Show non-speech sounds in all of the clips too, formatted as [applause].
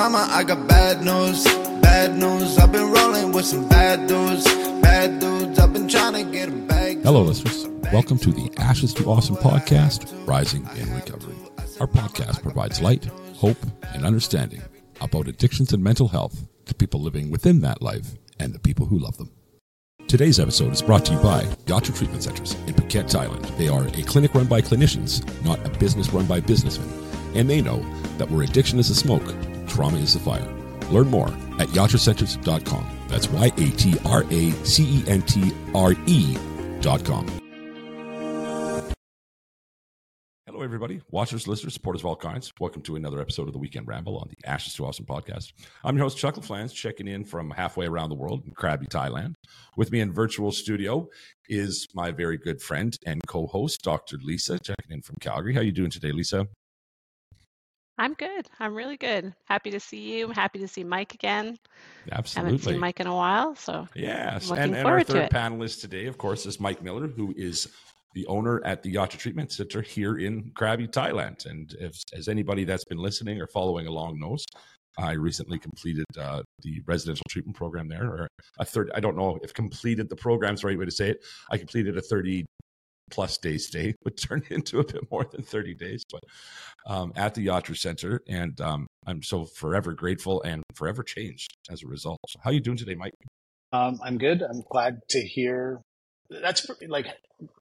Mama, I got bad news, bad news. I've been rolling with some bad dudes, bad dudes. I've been trying to get a bag. Hello, listeners. Welcome to the Ashes to Awesome podcast, Rising in Recovery. Our podcast provides light, hope, and understanding about addictions and mental health to people living within that life and the people who love them. Today's episode is brought to you by Yatra Treatment Centers in Phuket, Thailand. They are a clinic run by clinicians, not a business run by businessmen. And they know that where addiction is a smoke, trauma is the fire. Learn more at yatracenters.com. That's Y A T R A C E N T R E.com. Hello, everybody. Watchers, listeners, supporters of all kinds. Welcome to another episode of the Weekend Ramble on the Ashes to Awesome podcast. I'm your host, Chuck LaFlange, checking in from halfway around the world in Krabi, Thailand. With me in virtual studio is my very good friend and co-host, Dr. Lisa, checking in from Calgary. How are you doing today, Lisa? I'm good. I'm really good. Happy to see you. Happy to see Mike again. Absolutely. Haven't seen Mike in a while, so yes. looking And, and our to third it. panelist today, of course, is Mike Miller, who is the owner at the Yatra Treatment Center here in Krabi, Thailand. And if, as anybody that's been listening or following along knows, I recently completed uh, the residential treatment program there, or a third. I don't know if completed the program's the right way to say it. I completed a 30 plus day stay, [laughs] which turned into a bit more than 30 days, but um, at the Yatra Center. And um, I'm so forever grateful and forever changed as a result. So how are you doing today, Mike? Um, I'm good. I'm glad to hear. That's like,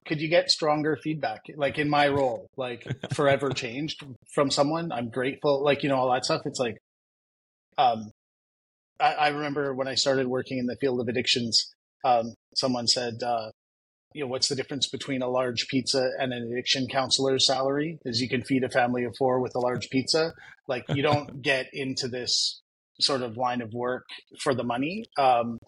could you get stronger feedback? Like in my role, like [laughs] forever changed from someone. I'm grateful. Like you know all that stuff. It's like, um, I, I remember when I started working in the field of addictions. Um, someone said, uh, you know, what's the difference between a large pizza and an addiction counselor's salary? Is you can feed a family of four with a large pizza. Like you don't [laughs] get into this sort of line of work for the money. Um,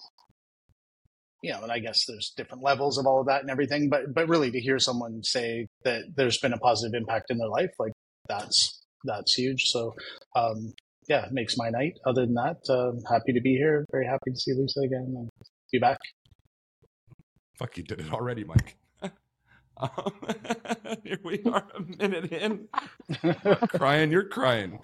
you know, and I guess there's different levels of all of that and everything, but but really to hear someone say that there's been a positive impact in their life, like that's that's huge. So um, yeah, it makes my night. Other than that, uh, happy to be here. Very happy to see Lisa again and be back. Fuck, you did it already, Mike. [laughs] um, [laughs] here we are, a minute in. crying, you're crying.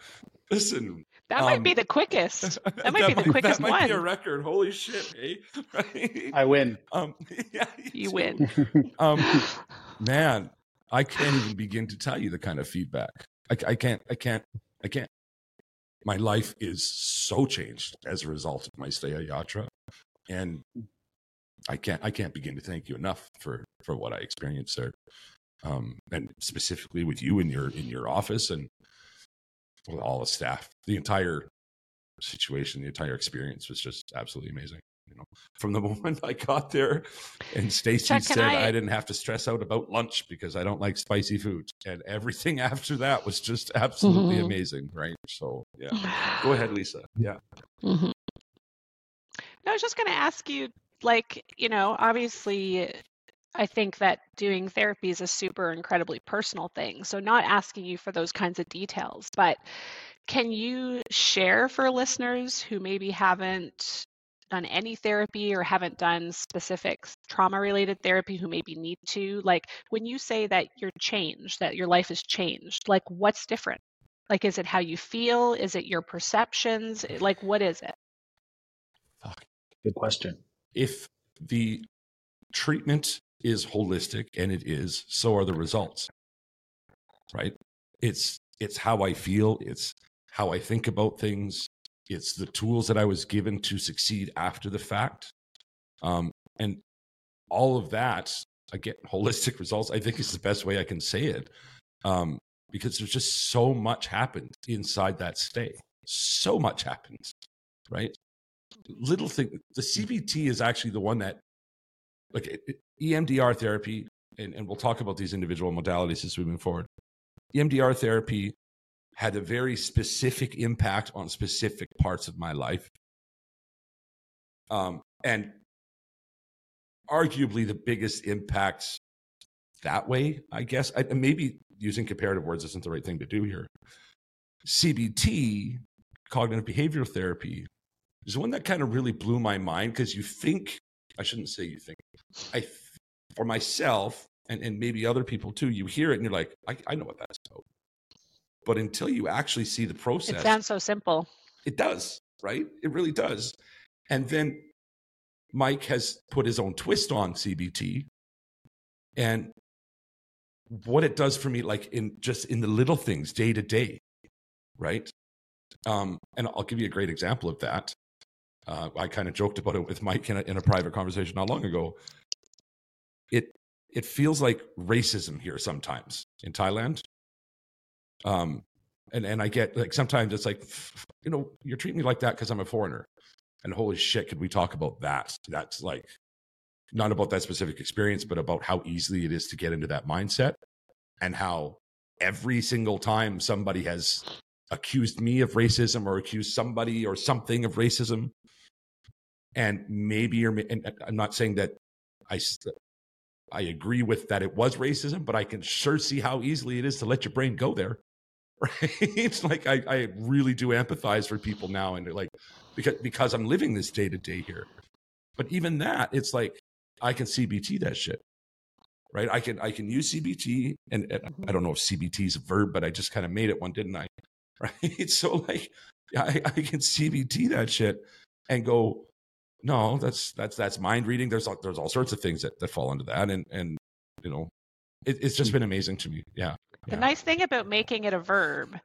Listen, that might um, be the quickest. [laughs] That might be the quickest that might Be a one. record. Holy shit, eh? Right? I win. um, yeah, You too. win. Um, man, I can't even begin to tell you the kind of feedback. I, I can't. I can't. I can't. My life is so changed as a result of my stay at Yatra, and I can't. I can't begin to thank you enough for for what I experienced there, um, and specifically with you in your in your office and with all the staff. The entire situation, the entire experience was just absolutely amazing. You know, from the [laughs] moment I got there, and Stacy said I, I- didn't have to stress out about lunch because I don't like spicy food, and everything [laughs] after that was just absolutely Mhm. amazing. Right? So yeah, [sighs] go ahead, Lisa. Yeah, Mm-hmm. I was just going to ask you, like, you know, obviously, I think that doing therapy is a super incredibly personal thing. So, not asking you for those kinds of details, but can you share for listeners who maybe haven't done any therapy or haven't done specific trauma related therapy who maybe need to? Like, when you say that you're changed, that your life has changed, like, what's different? Like, is it how you feel? Is it your perceptions? Like, what is it? Good question. If the treatment is holistic and it is so are the results right? It's it's how i feel it's how i think about things it's the tools that i was given to succeed after the fact um and all of that again [laughs] holistic results i think is the best way i can say it um because there's just so much happened inside that stay. So much happens right little thing the cbt is actually the one that like emdr therapy and, and we'll talk about these individual modalities as we move forward. Emdr therapy had a very specific impact on specific parts of my life. Um, and arguably the biggest impact that way i guess I, maybe using comparative words isn't the right thing to do here. Cbt cognitive behavioral therapy is one that kind of really blew my mind because you think I shouldn't say you think I for myself and, and maybe other people too, you hear it and you're like, I, I know what that's about. But until you actually see the process, It sounds so simple. It does, right? It really does. And then Mike has put his own twist on CBT. And what it does for me, like in just in the little things day to day, right? Um, and I'll give you a great example of that. Uh, I kind of joked about it with Mike in a, in a private conversation not long ago. It it feels like racism here sometimes in Thailand. Um, and and I get like sometimes it's like, you know, you're treating me like that because I'm a foreigner. And holy shit, could we talk about that? That's like not about that specific experience, but about how easily it is to get into that mindset and how every single time somebody has accused me of racism or accused somebody or something of racism, and maybe you're, and I'm not saying that I, I agree with that it was racism, but I can sure see how easily it is to let your brain go there. [laughs] Right? It's like I, I really do empathize for people now, and like because because I'm living this day to day here. But even that, it's like I can CBT that shit, right? I can I can use CBT, and, and mm-hmm. I don't know if CBT is a verb, but I just kind of made it one, didn't I? [laughs] Right? So like, I, I can CBT that shit and go, no, that's that's that's mind reading. There's all, there's all sorts of things that that fall into that, and and you know, it, it's just been amazing to me. Yeah. The nice thing about making it a verb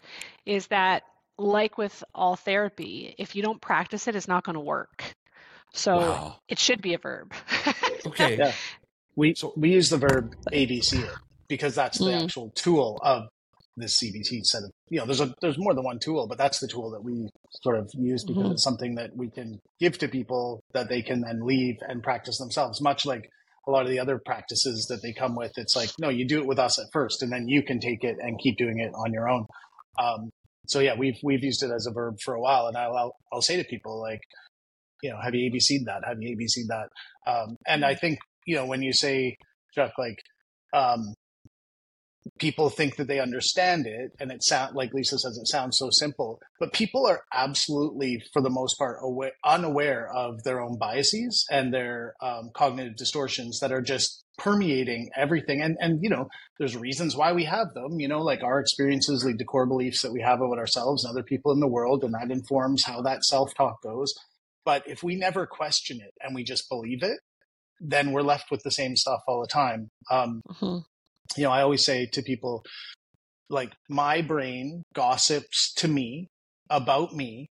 is that, like with all therapy, if you don't practice it, it's not going to work. So Wow. it should be a verb. [laughs] Okay. Yeah. We So- we use the verb ABC it because that's the Mm. actual tool of this CBT set of you know there's a there's more than one tool, but that's the tool that we sort of use because Mhm. it's something that we can give to people that they can then leave and practice themselves. Much like a lot of the other practices that they come with, it's like no, you do it with us at first, and then you can take it and keep doing it on your own. Um, so yeah, we've we've used it as a verb for a while, and I'll I'll, I'll say to people like, you know, have you ABC'd that? Have you ABC'd that? Um, and I think you know when you say Chuck, like um, people think that they understand it, and it sound like Lisa says it sounds so simple, but people are absolutely, for the most part, aware, unaware of their own biases and their um, cognitive distortions that are just permeating everything. And and you know, there's reasons why we have them. You know, like our experiences lead to core beliefs that we have about ourselves and other people in the world, and that informs how that self talk goes. But if we never question it and we just believe it, then we're left with the same stuff all the time. Um, Mhm. You know, I always say to people, like, my brain gossips to me about me.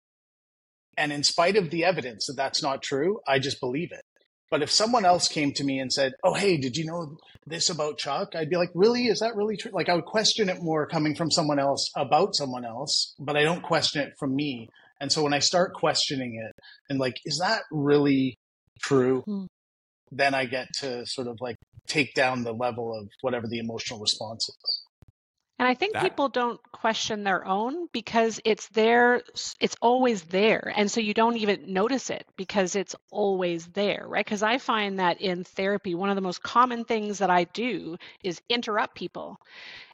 And in spite of the evidence that that's not true, I just believe it. But if someone else came to me and said, Oh, hey, did you know this about Chuck? I'd be like, Really? Is that really true? Like, I would question it more coming from someone else about someone else, but I don't question it from me. And so when I start questioning it and like, is that really true? Hmm. Then I get to sort of like take down the level of whatever the emotional response is. And I think That- people don't question their own because it's there, it's always there. And so you don't even notice it because it's always there, right? Because I find that in therapy, one of the most common things that I do is interrupt people,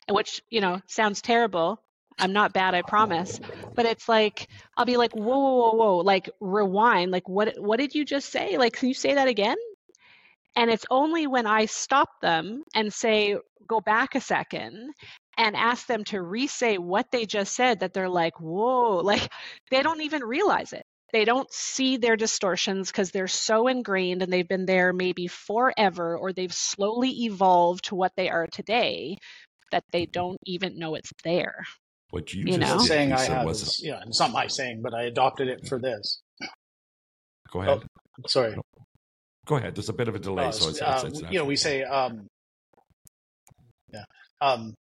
and which, you know, sounds terrible. I'm not bad, I promise. But it's like, I'll be like, whoa, whoa, whoa, whoa, like rewind. Like, what, what did you just say? Like, can you say that again? And it's only when I stop them and say, go back a second and ask them to re-say what they just said that they're like whoa [laughs] like they don't even realize it they don't see their distortions because they're so ingrained and they've been there maybe forever or they've slowly evolved to what they are today that they don't even know it's there What you, You just know? The did, saying I have was is, yeah, it's not my saying, but I adopted it for this. go ahead. Oh, sorry. Go ahead. There's a bit of a delay, Uh, so it's, uh, it's, it's you know, we say, um, yeah, um,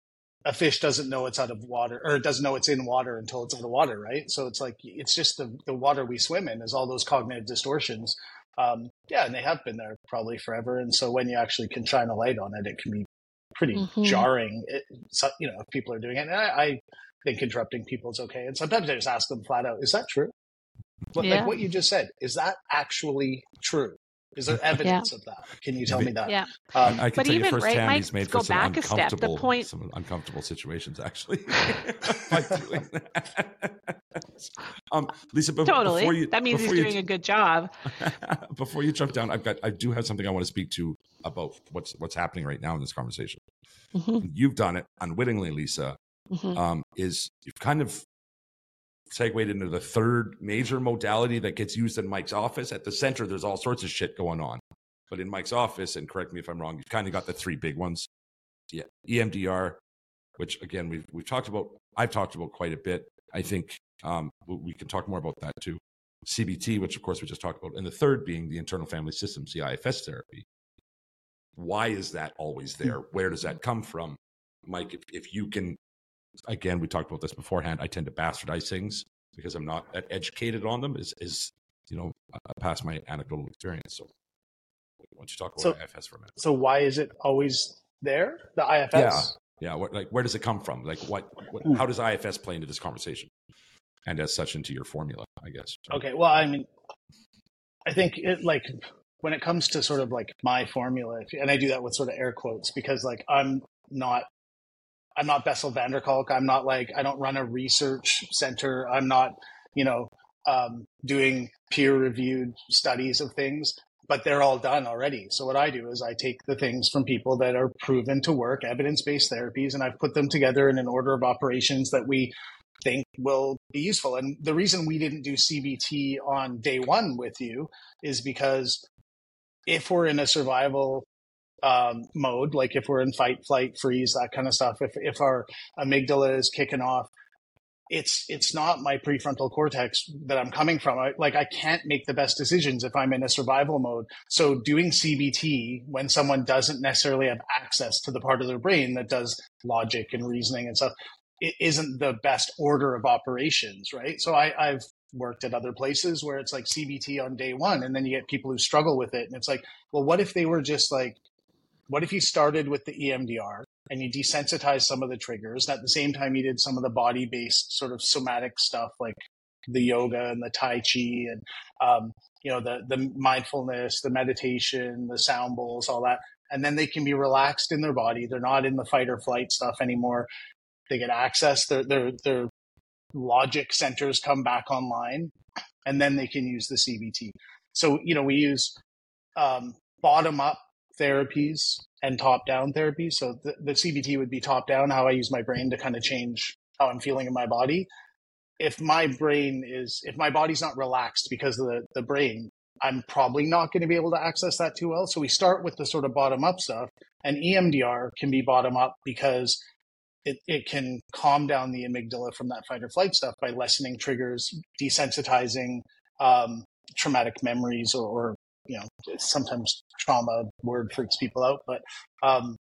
a fish doesn't know it's out of water, or it doesn't know it's in water until it's out of water, right? So it's like it's just the the water we swim in is all those cognitive distortions. Um, yeah, and they have been there probably forever. And so when you actually can shine a light on it, it can be pretty Mhm. jarring. It, so, you know, if people are doing it, and I, I think interrupting people is okay. And sometimes I just ask them flat out, "Is that true?" What, Yeah. Like what you just said, is that actually true? Is there evidence of that? Can you tell me that? yeah Um, I can But tell you even, right, firsthand Mike, he's made for go some back a step. The uncomfortable, point- some uncomfortable situations actually [laughs] by doing that. um, Lisa, be- totally before you, that means he's before you- doing a good job [laughs] before you jump down, I've got I do have something I want to speak to about what's what's happening right now in this conversation. Mhm, You've done it unwittingly, Lisa. mhm. Um, is you've kind of segued into the third major modality that gets used in Mike's office. At the center, there's all sorts of shit going on. But in Mike's office, and correct me if I'm wrong, you've kind of got the three big ones. Yeah, EMDR, which again we've we've talked about. I've talked about quite a bit. I think um, we can talk more about that too. CBT, which of course we just talked about, and the third being the internal family systems, the IFS therapy. Why is that always there? Where does that come from, Mike? If, if you can, again, we talked about this beforehand. I tend to bastardize things because I'm not educated on them. Is is you know uh, past my anecdotal experience. So why don't you talk about So- IFS for a minute? So why is it always there? The IFS. Yeah. Yeah, what, like where does it come from? Like what, what? How does IFS play into this conversation, and as such into your formula? I guess. Okay. Well, I mean, I think it like when it comes to sort of like my formula, if- and I do that with sort of air quotes because like I'm not, I'm not Bessel van der Kolk. I'm not like I don't run a research center. I'm not, you know, um, doing peer reviewed studies of things. But they're all done already. So what I do is I take the things from people that are proven to work, evidence based therapies, and I've put them together in an order of operations that we think will be useful. And the reason we didn't do CBT on day one with you is because if we're in a survival um, mode, like if we're in fight, flight, freeze, that kind of stuff, if if our amygdala is kicking off, it's it's not my prefrontal cortex that I'm coming from. I, like I can't make the best decisions if I'm in a survival mode. So doing CBT when someone doesn't necessarily have access to the part of their brain that does logic and reasoning and stuff it isn't the best order of operations, right? So I, I've worked at other places where it's like CBT on day one, and then you get people who struggle with it, and it's like, well, what if they were just like, what if you started with the EMDR and you desensitized some of the triggers, and at the same time you did some of the body-based sort of somatic stuff like the yoga and the tai chi and um, you know the the mindfulness, the meditation, the sound bowls, all that, and then they can be relaxed in their body. They're not in the fight or flight stuff anymore. They get access. Their their their logic centers come back online and then they can use the cbt so you know we use um, bottom up therapies and top down therapies so the, the cbt would be top down how i use my brain to kind of change how i'm feeling in my body. If my brain is if my body's not relaxed because of the, the brain i'm probably not going to be able to access that too well. So we start with the sort of bottom up stuff and emdr can be bottom up because it, it can calm down the amygdala from that fight or flight stuff by lessening triggers, desensitizing um, traumatic memories, or, or you know, sometimes trauma word freaks people out, but um,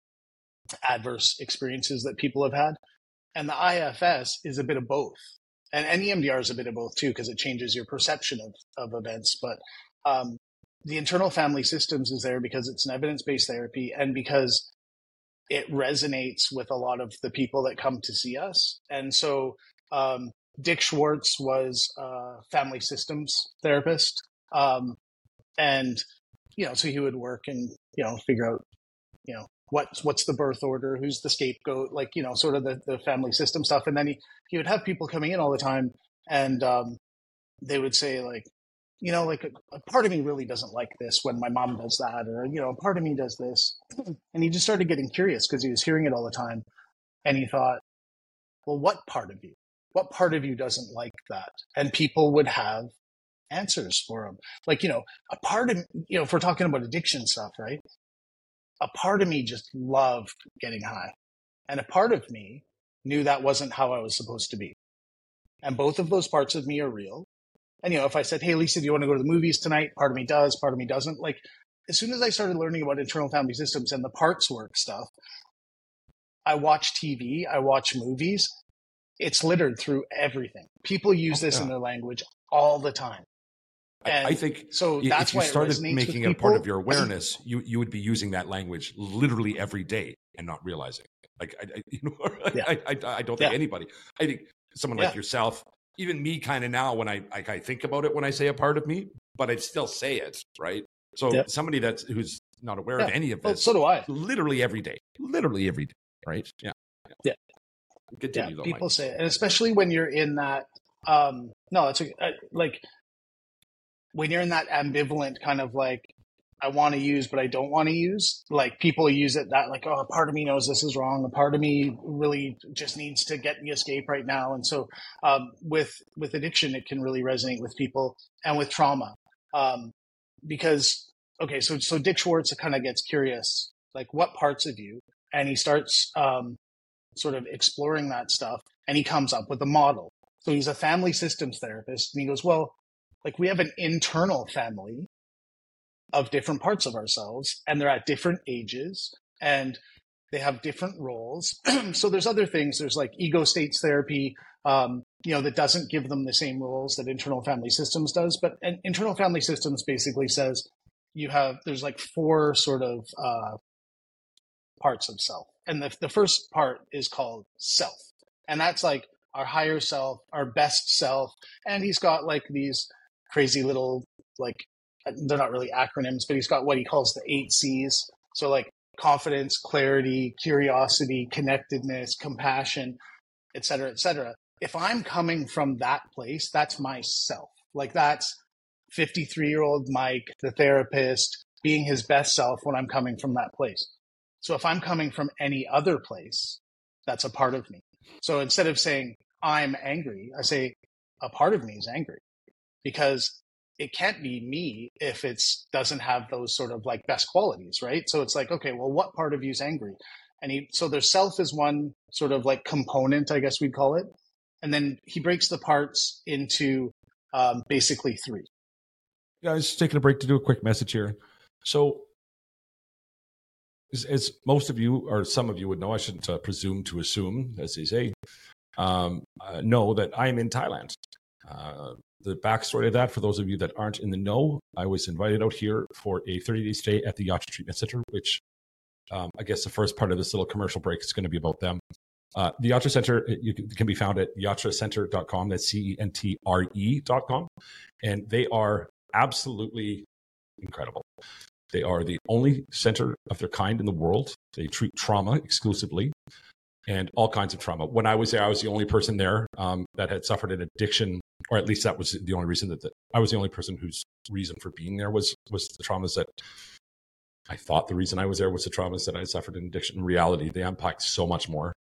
adverse experiences that people have had. And the IFS is a bit of both, and, and EMDR is a bit of both too, because it changes your perception of of events. But um, the internal family systems is there because it's an evidence based therapy, and because it resonates with a lot of the people that come to see us. And so um, Dick Schwartz was a family systems therapist. Um, and, you know, so he would work and, you know, figure out, you know, what's, what's the birth order, who's the scapegoat, like, you know, sort of the, the family system stuff. And then he, he would have people coming in all the time and um, they would say like, you know, like a, a part of me really doesn't like this when my mom does that, or, you know, a part of me does this. [clears throat] And he just started getting curious because he was hearing it all the time. And he thought, well, what part of you? What part of you doesn't like that? And people would have answers for them. Like, you know, a part of, you know, if we're talking about addiction stuff, right? A part of me just loved getting high. And a part of me knew that wasn't how I was supposed to be. And both of those parts of me are real. And, you know, if I said, Hey, Lisa, do you want to go to the movies tonight? Part of me does, part of me doesn't. Like, as soon as I started learning about internal family systems and the parts work stuff, I watch TV, I watch movies. It's littered through everything. People use Oh, this in their language all the time. I, I think So that's if you started making it a part of your awareness, you you would be using that language literally every day and not realizing. it. Like I, I [laughs] you know, Yeah. I, I, I don't think Yeah. anybody. I think someone like Yeah. yourself, even me, kind of now when I like I think about it when I say a part of me, but I still say it right. So somebody that's who's not aware of any of Well, this, so do I. literally every day, literally every day, right? Yeah, Yeah. Continue yeah, people Mike. say it. and especially when you're in that um no it's a, like when you're in that ambivalent kind of like I want to use, but I don't want to use. Like people use it that like, oh, a part of me knows this is wrong. A part of me really just needs to get the escape right now. And so um, with with addiction, it can really resonate with people and with trauma um, because okay, so so Dick Schwartz kind of gets curious, like what parts of you, and he starts um, sort of exploring that stuff, and he comes up with a model. So he's a family systems therapist, and he goes, well, like we have an internal family of different parts of ourselves and they're at different ages and they have different roles. [clears throat] so there's other things. There's like ego states therapy, um, you know, that doesn't give them the same roles that internal family systems does. But an internal family systems basically says you have there's like four sort of uh, parts of self, and the the first part is called self, and that's like our higher self, our best self, and he's got like these crazy little like uh, they're not really acronyms, but he's got what he calls the eight C's. So like confidence, clarity, curiosity, connectedness, compassion, et cetera, et cetera. If I'm coming from that place, that's myself. Like that's 53 year old Mike, the therapist, being his best self when I'm coming from that place. So if I'm coming from any other place, that's a part of me. So instead of saying I'm angry, I say a part of me is angry because it can't be me if it doesn't have those sort of like best qualities, right? So it's like, okay, well, what part of you is angry? And he, so their self is one sort of like component, I guess we'd call it. And then he breaks the parts into um, basically three. Guys, taking a break to do a quick message here. So, as, as most of you or some of you would know, I shouldn't uh, presume to assume, as they say, um, uh, know that I am in Thailand. Uh, the backstory of that, for those of you that aren't in the know, I was invited out here for a 30 day stay at the Yatra Treatment Center, which um, I guess the first part of this little commercial break is going to be about them. Uh, the Yatra Center you can, can be found at yatracenter.com. That's C E N T R E.com. And they are absolutely incredible. They are the only center of their kind in the world. They treat trauma exclusively and all kinds of trauma. When I was there, I was the only person there um, that had suffered an addiction or at least that was the only reason that the, I was the only person whose reason for being there was was the traumas that I thought the reason I was there was the traumas that I suffered in addiction. In reality, they unpacked so much more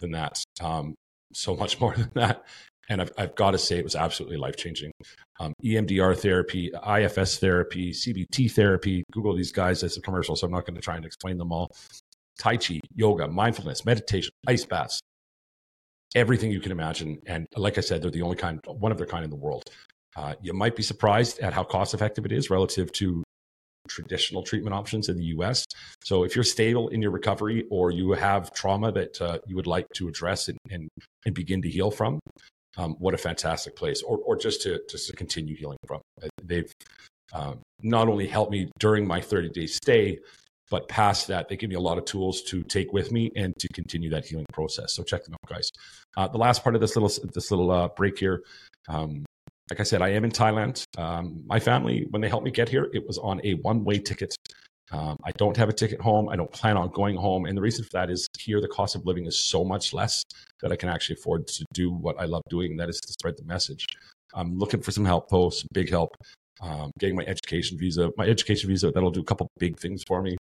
than that, um, so much [laughs] more than that. And I've, I've got to say, it was absolutely life changing. Um, EMDR therapy, IFS therapy, CBT therapy. Google these guys as a commercial, so I'm not going to try and explain them all. Tai Chi, yoga, mindfulness, meditation, ice baths, everything you can imagine. And like I said, they're the only kind, one of their kind in the world. Uh, you might be surprised at how cost effective it is relative to traditional treatment options in the US. So if you're stable in your recovery or you have trauma that uh, you would like to address and, and, and begin to heal from, um, what a fantastic place, or, or just to just to continue healing from. Uh, they've um, not only helped me during my 30 day stay, but past that, they give me a lot of tools to take with me and to continue that healing process. So check them out, guys. Uh, the last part of this little this little uh, break here. Um, like I said, I am in Thailand. Um, my family, when they helped me get here, it was on a one way ticket. Um, I don't have a ticket home. I don't plan on going home. And the reason for that is here, the cost of living is so much less that I can actually afford to do what I love doing, and that is to spread the message. I'm looking for some help, some big help. Um, getting my education visa. My education visa, that'll do a couple big things for me.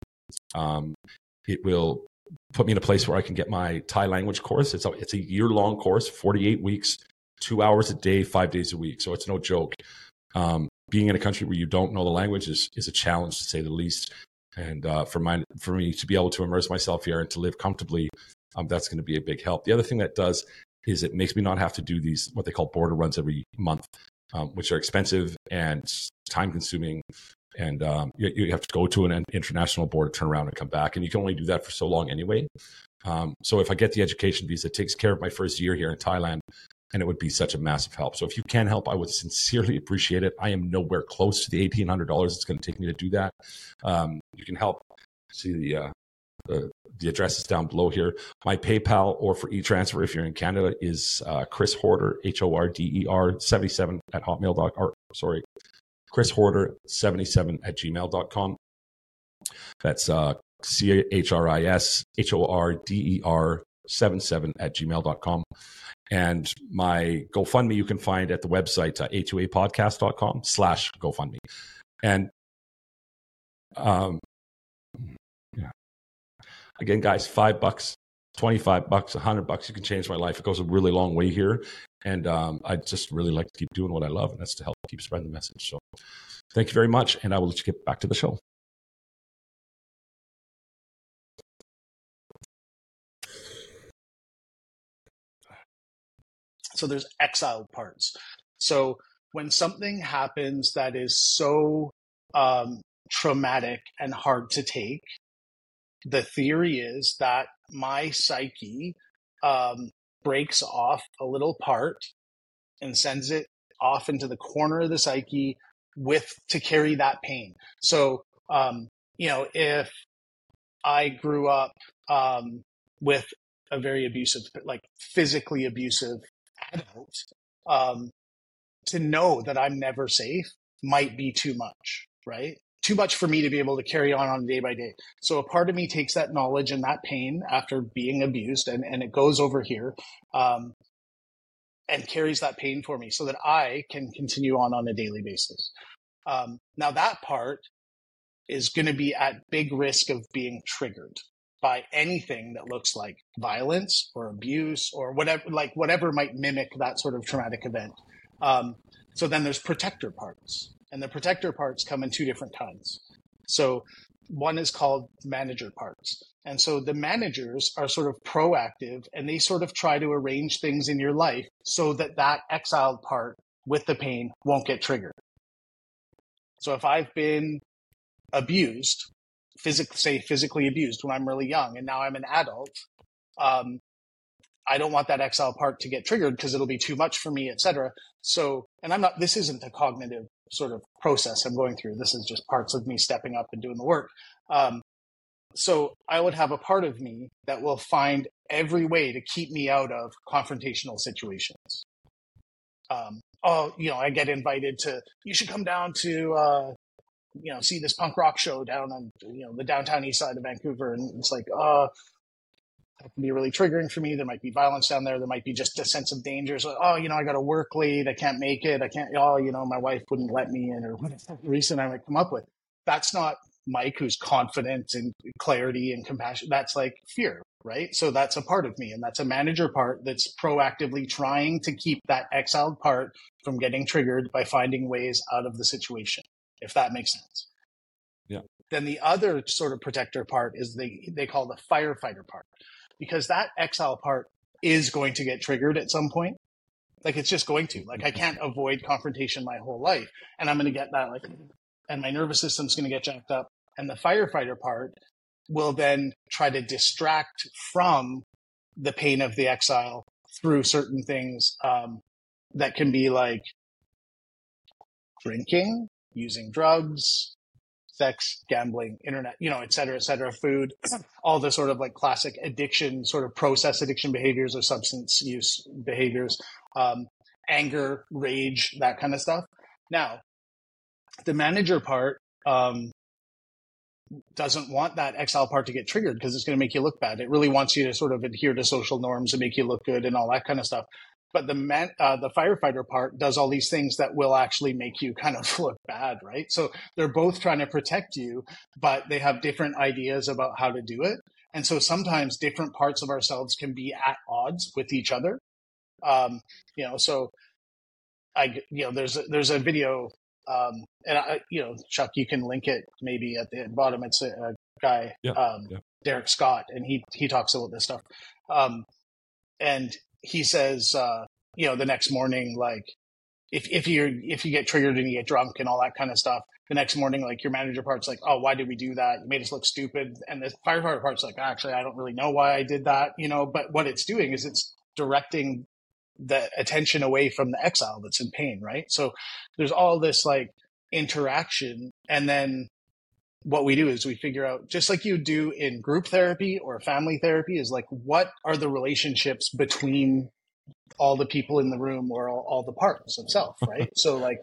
Um, it will put me in a place where I can get my Thai language course. It's a, it's a year long course, 48 weeks, two hours a day, five days a week. So it's no joke. Um, being in a country where you don't know the language is, is a challenge to say the least. And uh, for my for me to be able to immerse myself here and to live comfortably, um, that's going to be a big help. The other thing that does is it makes me not have to do these what they call border runs every month, um, which are expensive and time consuming and um, you, you, have to go to an international board, turn around and come back, and you can only do that for so long anyway. Um, so if I get the education visa, it takes care of my first year here in Thailand, and it would be such a massive help. So if you can help, I would sincerely appreciate it. I am nowhere close to the eighteen hundred dollars it's going to take me to do that. Um, you can help. See the, uh, the the address is down below here. My PayPal or for e-transfer if you're in Canada is uh, Chris Horder H O R D E R seventy seven at hotmail.com. Or sorry, Chris Horder 77 at gmail.com. That's uh, C H R I S H O R D E R 77 at gmail.com. And my GoFundMe you can find at the website uh, a2apodcast.com slash GoFundMe. And Um, yeah. Again, guys, five bucks, 25 bucks, 100 bucks, you can change my life. It goes a really long way here. And um, I just really like to keep doing what I love, and that's to help keep spreading the message. So thank you very much. And I will let you get back to the show. So there's exiled parts. So when something happens that is so um, traumatic and hard to take, the theory is that my psyche um, breaks off a little part and sends it off into the corner of the psyche with to carry that pain. So, um, you know, if I grew up um, with a very abusive, like physically abusive adult, um, to know that I'm never safe might be too much, right? Too much for me to be able to carry on on day by day. So a part of me takes that knowledge and that pain after being abused and, and it goes over here um, and carries that pain for me so that I can continue on on a daily basis. Um, now that part is going to be at big risk of being triggered by anything that looks like violence or abuse or whatever, like whatever might mimic that sort of traumatic event. Um, so then there's protector parts, and the protector parts come in two different kinds. So one is called manager parts. And so the managers are sort of proactive and they sort of try to arrange things in your life so that that exiled part with the pain won't get triggered. So if I've been abused, physically, say physically abused when I'm really young, and now I'm an adult, um, I don't want that exile part to get triggered because it'll be too much for me, etc. So, and I'm not. This isn't a cognitive sort of process I'm going through. This is just parts of me stepping up and doing the work. Um, so I would have a part of me that will find every way to keep me out of confrontational situations. Um, oh, you know, I get invited to, you should come down to, uh, you know, see this punk rock show down on, you know, the downtown east side of Vancouver. And it's like, uh, that can be really triggering for me. There might be violence down there. There might be just a sense of danger. So, oh, you know, I got to work late. I can't make it. I can't, oh, you know, my wife wouldn't let me in or [laughs] whatever reason I might come up with. That's not Mike who's confident and clarity and compassion. That's like fear, right? So that's a part of me. And that's a manager part that's proactively trying to keep that exiled part from getting triggered by finding ways out of the situation, if that makes sense. Yeah. Then the other sort of protector part is they, they call the firefighter part because that exile part is going to get triggered at some point. Like it's just going to. Like I can't avoid confrontation my whole life, and I'm going to get that like, and my nervous system's going to get jacked up. And the firefighter part will then try to distract from the pain of the exile through certain things um, that can be like drinking, using drugs, sex, gambling, internet, you know, et cetera, et cetera, food, [clears throat] all the sort of like classic addiction, sort of process addiction behaviors or substance use behaviors, um, anger, rage, that kind of stuff. Now, the manager part um, doesn't want that exile part to get triggered because it's going to make you look bad. It really wants you to sort of adhere to social norms and make you look good and all that kind of stuff but the man, uh, the firefighter part does all these things that will actually make you kind of [laughs] look bad, right? So they're both trying to protect you, but they have different ideas about how to do it. And so sometimes different parts of ourselves can be at odds with each other. Um, you know, so I, you know, there's a, there's a video, um, and I, you know, Chuck, you can link it maybe at the bottom. It's a, a guy, yeah, um, yeah. Derek Scott, and he he talks about this stuff. Um, and he says, uh, you know, the next morning, like if if you if you get triggered and you get drunk and all that kind of stuff, the next morning, like your manager part's like, oh, why did we do that? You made us look stupid, and the firefighter part's like, actually, I don't really know why I did that, you know. But what it's doing is it's directing the attention away from the exile that's in pain, right? So there's all this like interaction, and then what we do is we figure out just like you do in group therapy or family therapy is like what are the relationships between all the people in the room or all, all the parts of self [laughs] right so like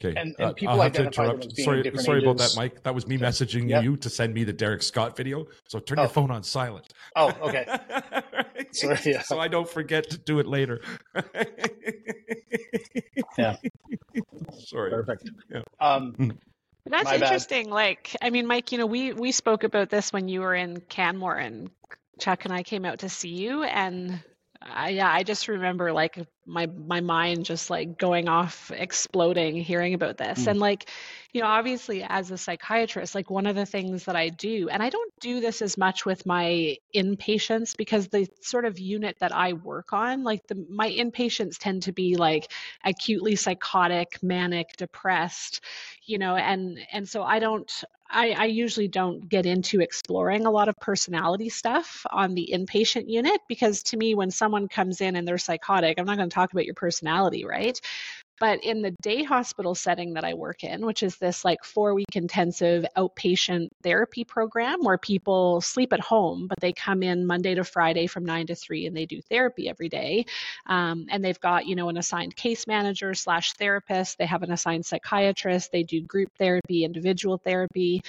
Okay. And, and Uh, people I'll have to interrupt. as being Sorry, different sorry about that, Mike. That was me Okay. messaging Yep. you to send me the Derek Scott video. So turn Oh. your phone on silent. oh [laughs] okay Sorry, yeah. So I don't forget to do it later. Yeah. [laughs] Sorry. perfect Yeah. um Mm. That's My bad. interesting. Like, I mean, Mike, you know, we we spoke about this when you were in Canmore, and Chuck and I came out to see you, and I, yeah, I just remember like my my mind just like going off, exploding, hearing about this, Mm. and like, you know, obviously as a psychiatrist, like one of the things that I do, and I don't do this as much with my inpatients because the sort of unit that I work on, like the my inpatients tend to be like acutely psychotic, manic, depressed, you know, and and so I don't I, I usually don't get into exploring a lot of personality stuff on the inpatient unit because to me, when someone comes in and they're psychotic, I'm not going to talk about your personality, right? But in the day hospital setting that I work in, which is this like four week intensive outpatient therapy program where people sleep at home, but they come in Monday to Friday from nine to three and they do therapy every day. Um, and they've got, you know, an assigned case manager slash therapist. They have an assigned psychiatrist. They do group therapy, individual therapy.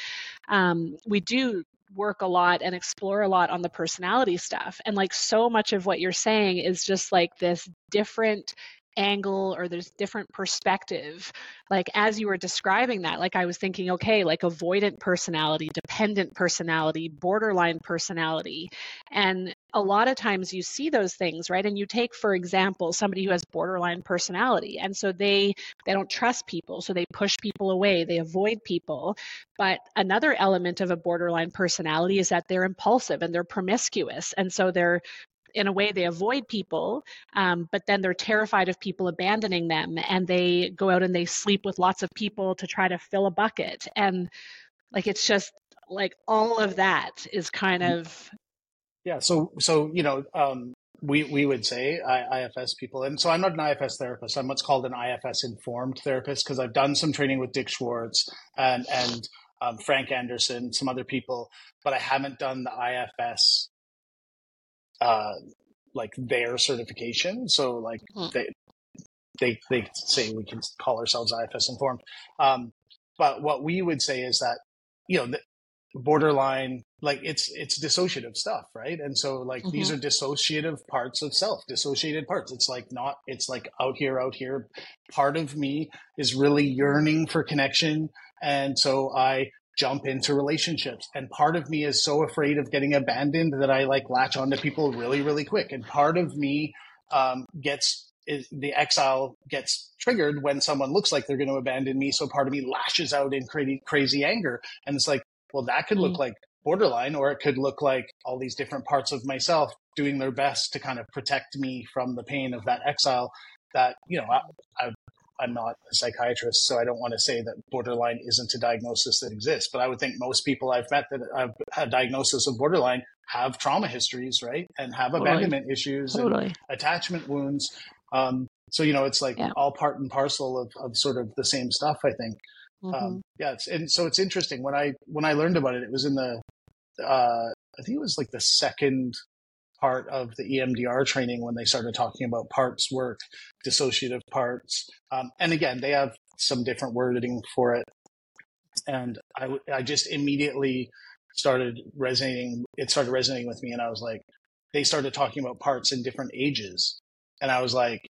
Um, we do work a lot and explore a lot on the personality stuff. And like so much of what you're saying is just like this different angle or there's different perspective like as you were describing that like i was thinking okay like avoidant personality dependent personality borderline personality. And a lot of times you see those things right? And you take for example somebody who has borderline personality and so they they don't trust people so they push people away they avoid people. But another element of a borderline personality is that they're impulsive and they're promiscuous and so they're in a way they avoid people um, but then they're terrified of people abandoning them and they go out and they sleep with lots of people to try to fill a bucket and like it's just like all of that is kind of Yeah. So, so you know, um, we we would say I, IFS people, and so I'm not an IFS therapist. I'm what's called an IFS informed therapist because I've done some training with Dick Schwartz and and um, Frank Anderson, some other people, but I haven't done the IFS uh, like their certification. So like Hmm. they they they say we can call ourselves IFS informed. Um, but what we would say is that you know the borderline like it's it's dissociative stuff right and so like these are dissociative parts of self dissociated parts it's like not it's like out here out here part of me is really yearning for connection and so i jump into relationships. And part of me is so afraid of getting abandoned that i like latch onto people really really quick. And part of me um, gets is the exile gets triggered when someone looks like they're going to abandon me. So part of me lashes out in crazy crazy anger. And it's like well that could look Mm. like borderline or it could look like all these different parts of myself doing their best to kind of protect me from the pain of that exile that you know I, I, i'm not a psychiatrist so i don't want to say that borderline isn't a diagnosis that exists but i would think most people i've met that have had diagnosis of borderline have trauma histories right and have Totally. abandonment issues and attachment wounds um, so you know it's like Yeah. all part and parcel of, of sort of the same stuff i think Mhm. um, yeah, it's, and so it's interesting when I when I learned about it. It was in the uh, I think it was like the second part of the EMDR training when they started talking about parts work, dissociative parts, um, and again they have some different wording for it. And I, I just immediately started resonating. It started resonating with me, and I was like, they started talking about parts in different ages, and I was like,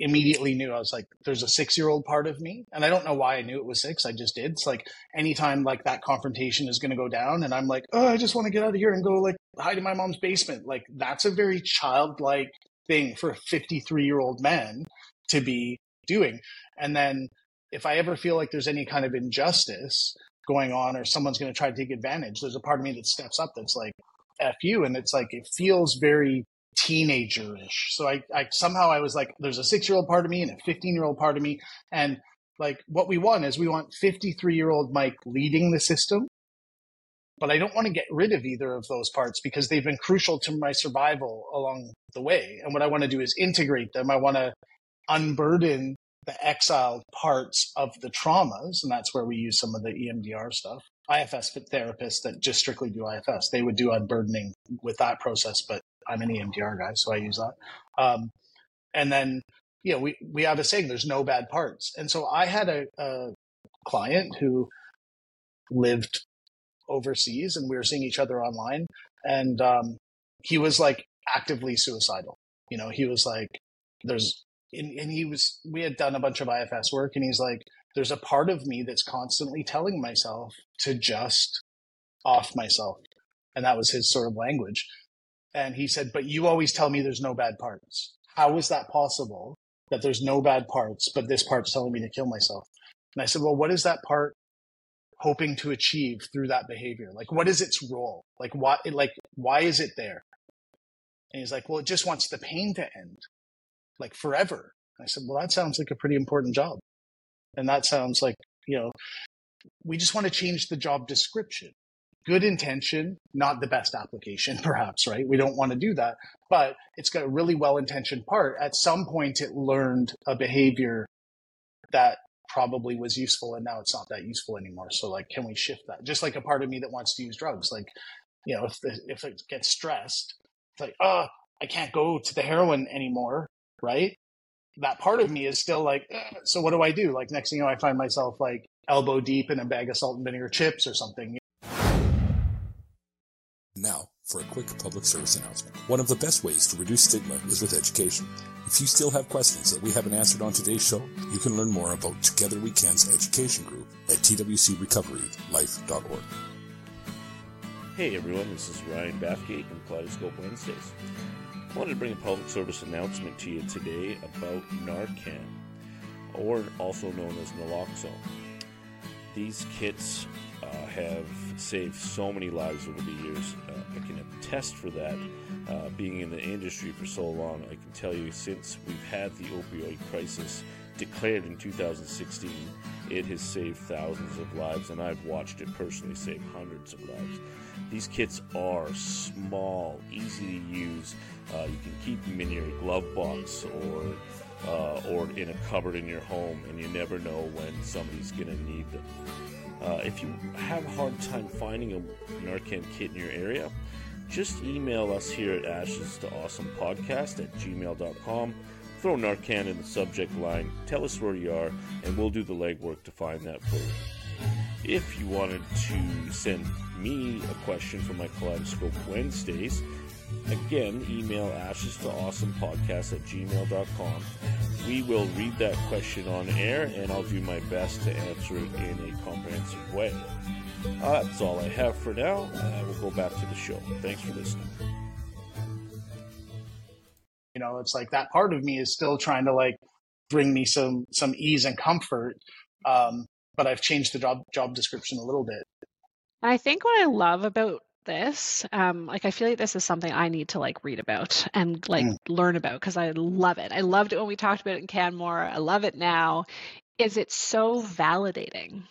immediately knew I was like, there's a six year old part of me. And I don't know why I knew it was six. I just did. It's like anytime like that confrontation is going to go down and I'm like, oh, I just want to get out of here and go like hide in my mom's basement. Like that's a very childlike thing for a 53 year old man to be doing. And then if I ever feel like there's any kind of injustice going on or someone's going to try to take advantage, there's a part of me that steps up that's like, F you. And it's like, it feels very teenager-ish. So I, I somehow I was like, there's a six-year-old part of me and a 15-year-old part of me. And like what we want is we want 53-year-old Mike leading the system. But I don't want to get rid of either of those parts because they've been crucial to my survival along the way. And what I want to do is integrate them. I want to unburden the exiled parts of the traumas. And that's where we use some of the EMDR stuff. IFS therapists that just strictly do IFS, they would do unburdening with that process, but I'm an EMDR guy, so I use that. Um, and then, you know, we, we have a saying, there's no bad parts. And so I had a, a client who lived overseas and we were seeing each other online. And um, he was like actively suicidal. You know, he was like, there's and, and he was we had done a bunch of ifs work and he's like there's a part of me that's constantly telling myself to just off myself. And that was his sort of language. And he said but you always tell me there's no bad parts. How is that possible that there's no bad parts but this part's telling me to kill myself? And i said well what is that part hoping to achieve through that behavior? Like what is its role? Like why like why is it there? And he's like well it just wants the pain to end like forever. And I said, well, that sounds like a pretty important job. And that sounds like, you know, we just want to change the job description. Good intention, not the best application, [laughs] perhaps, right? We don't want to do that, but it's got a really well intentioned part. At some point, it learned a behavior that probably was useful and now it's not that useful anymore. So, like, can we shift that? Just like a part of me that wants to use drugs. Like, you know, if, if it gets stressed, it's like, oh, I can't go to the heroin anymore right? That part of me is still like, eh, so what do I do? Like next thing you know, I find myself like elbow deep in a bag of salt and vinegar chips or something. Now, for a quick public service announcement. One of the best ways to reduce stigma is with education. If you still have questions that we haven't answered on today's show, you can learn more about Together We Can's education group at twcrecoverylife.org. Hey everyone, this is Ryan Bathgate from Kaleidoscope Wednesdays. I wanted to bring a public service announcement to you today about Narcan, or also known as naloxone. These kits uh, have saved so many lives over the years. Uh, I can attest for that. Uh, being in the industry for so long, I can tell you since we've had the opioid crisis declared in 2016, it has saved thousands of lives, and I've watched it personally save hundreds of lives. These kits are small, easy to use. Uh, you can keep them in your glove box or uh, or in a cupboard in your home, and you never know when somebody's going to need them. Uh, if you have a hard time finding a Narcan kit in your area, just email us here at ashes to awesome podcast at gmail.com. Throw Narcan in the subject line, tell us where you are, and we'll do the legwork to find that for you. If you wanted to send me a question for my Kaleidoscope Wednesdays, again, email ashes to awesome podcast at gmail.com. We will read that question on air, and I'll do my best to answer it in a comprehensive way. Uh, that's all I have for now. Uh, we'll go back to the show. Thanks for listening. You know, it's like that part of me is still trying to like bring me some some ease and comfort. Um, but I've changed the job job description a little bit. I think what I love about this, um, like I feel like this is something I need to like read about and like mm. learn about because I love it. I loved it when we talked about it in Canmore. I love it now. Is it so validating?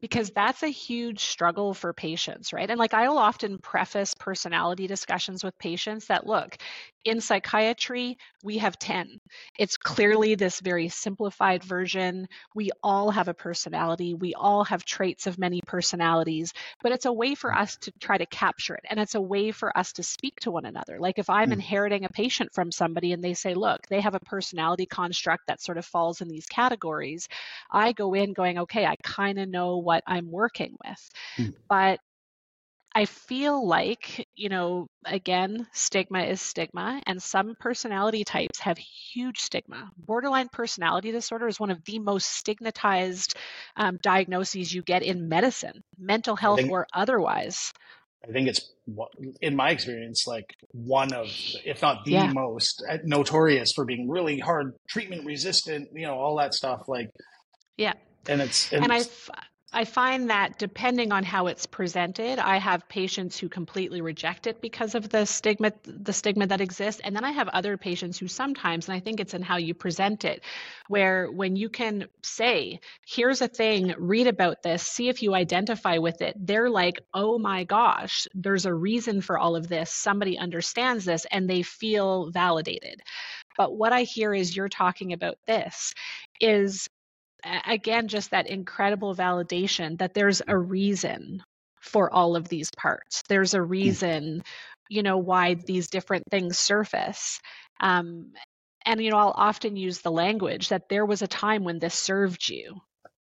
Because that's a huge struggle for patients, right? And like I'll often preface personality discussions with patients that look, in psychiatry, we have 10. It's clearly this very simplified version. We all have a personality, we all have traits of many personalities, but it's a way for us to try to capture it. And it's a way for us to speak to one another. Like if I'm mm. inheriting a patient from somebody and they say, look, they have a personality construct that sort of falls in these categories, I go in going, okay, I kind of know what I'm working with. Mm. But I feel like, you know, again, stigma is stigma, and some personality types have huge stigma. Borderline personality disorder is one of the most stigmatized um, diagnoses you get in medicine, mental health think, or otherwise. I think it's, in my experience, like one of, if not the yeah. most uh, notorious for being really hard treatment resistant, you know, all that stuff. Like, yeah. And it's, and, and I, I find that depending on how it's presented, I have patients who completely reject it because of the stigma the stigma that exists. And then I have other patients who sometimes and I think it's in how you present it where when you can say here's a thing read about this see if you identify with it they're like oh my gosh there's a reason for all of this. Somebody understands this and they feel validated. But what I hear is you're talking about this is again just that incredible validation that there's a reason for all of these parts. There's a mm. reason you know why these different things surface. Um, and you know i'll often use the language that there was a time when this served you.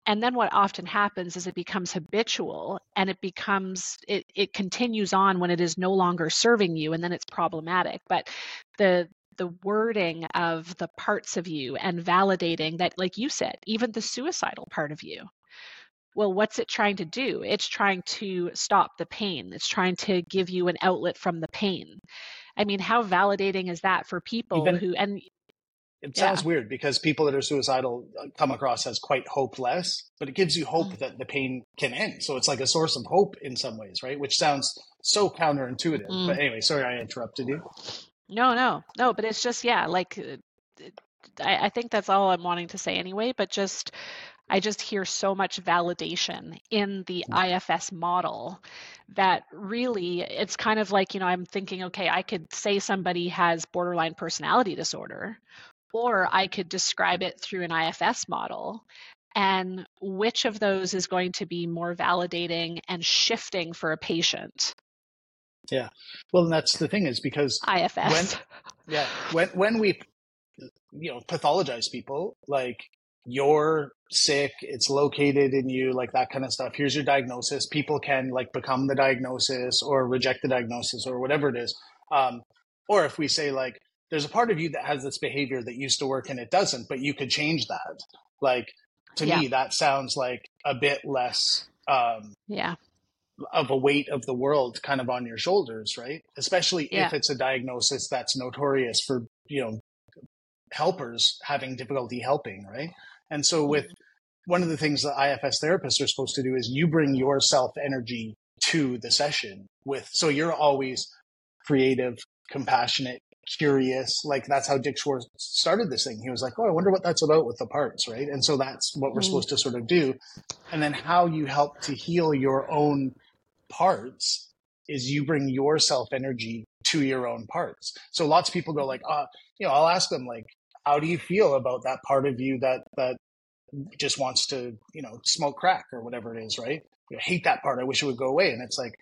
And then what often happens is it becomes habitual and it becomes it, it continues on when it is no longer serving you and then it's problematic. But the the wording of the parts of you and validating that like you said even the suicidal part of you well what's it trying to do it's trying to stop the pain it's trying to give you an outlet from the pain i mean how validating is that for people Even- who and It Yeah. sounds weird because people that are suicidal uh, come across as quite hopeless, but it gives you hope Mm. that the pain can end. So it's like a source of hope in some ways, right? Which sounds so counterintuitive. Mm. But anyway, sorry I interrupted you. No, no, no, but it's just, yeah, like uh, I, I think that's all I'm wanting to say anyway, but just I just hear so much validation in the IFS model that really it's kind of like, you know, I'm thinking, okay, I could say somebody has borderline personality disorder, or I could describe it through an IFS model. And which of those is going to be more validating and shifting for a patient? Well, and that's the thing is because IFS. [laughs] yeah, when when we you know pathologize people like you're sick it's located in you like that kind of stuff here's your diagnosis people can like become the diagnosis or reject the diagnosis or whatever it is um, or if we say like there's a part of you that has this behavior that used to work and it doesn't but you could change that like to Yeah. me that sounds like a bit less um, yeah. Of a weight of the world kind of on your shoulders, right? Especially Yeah. if it's a diagnosis that's notorious for, you know, helpers having difficulty helping, right? And so with one of the things that IFS therapists are supposed to do is you bring your self energy to the session with so you're always creative, compassionate, curious. Like that's how Dick Schwartz started this thing. He was like, "Oh, I wonder what that's about with the parts," right? And so that's what we're Mhm. supposed to sort of do. And then how you help to heal your own parts is you bring your self energy to your own parts. So lots of people go like, uh, you know, I'll ask them like, how do you feel about that part of you that that just wants to, you know, smoke crack or whatever it is, right? I hate that part. I wish it would go away. And it's like,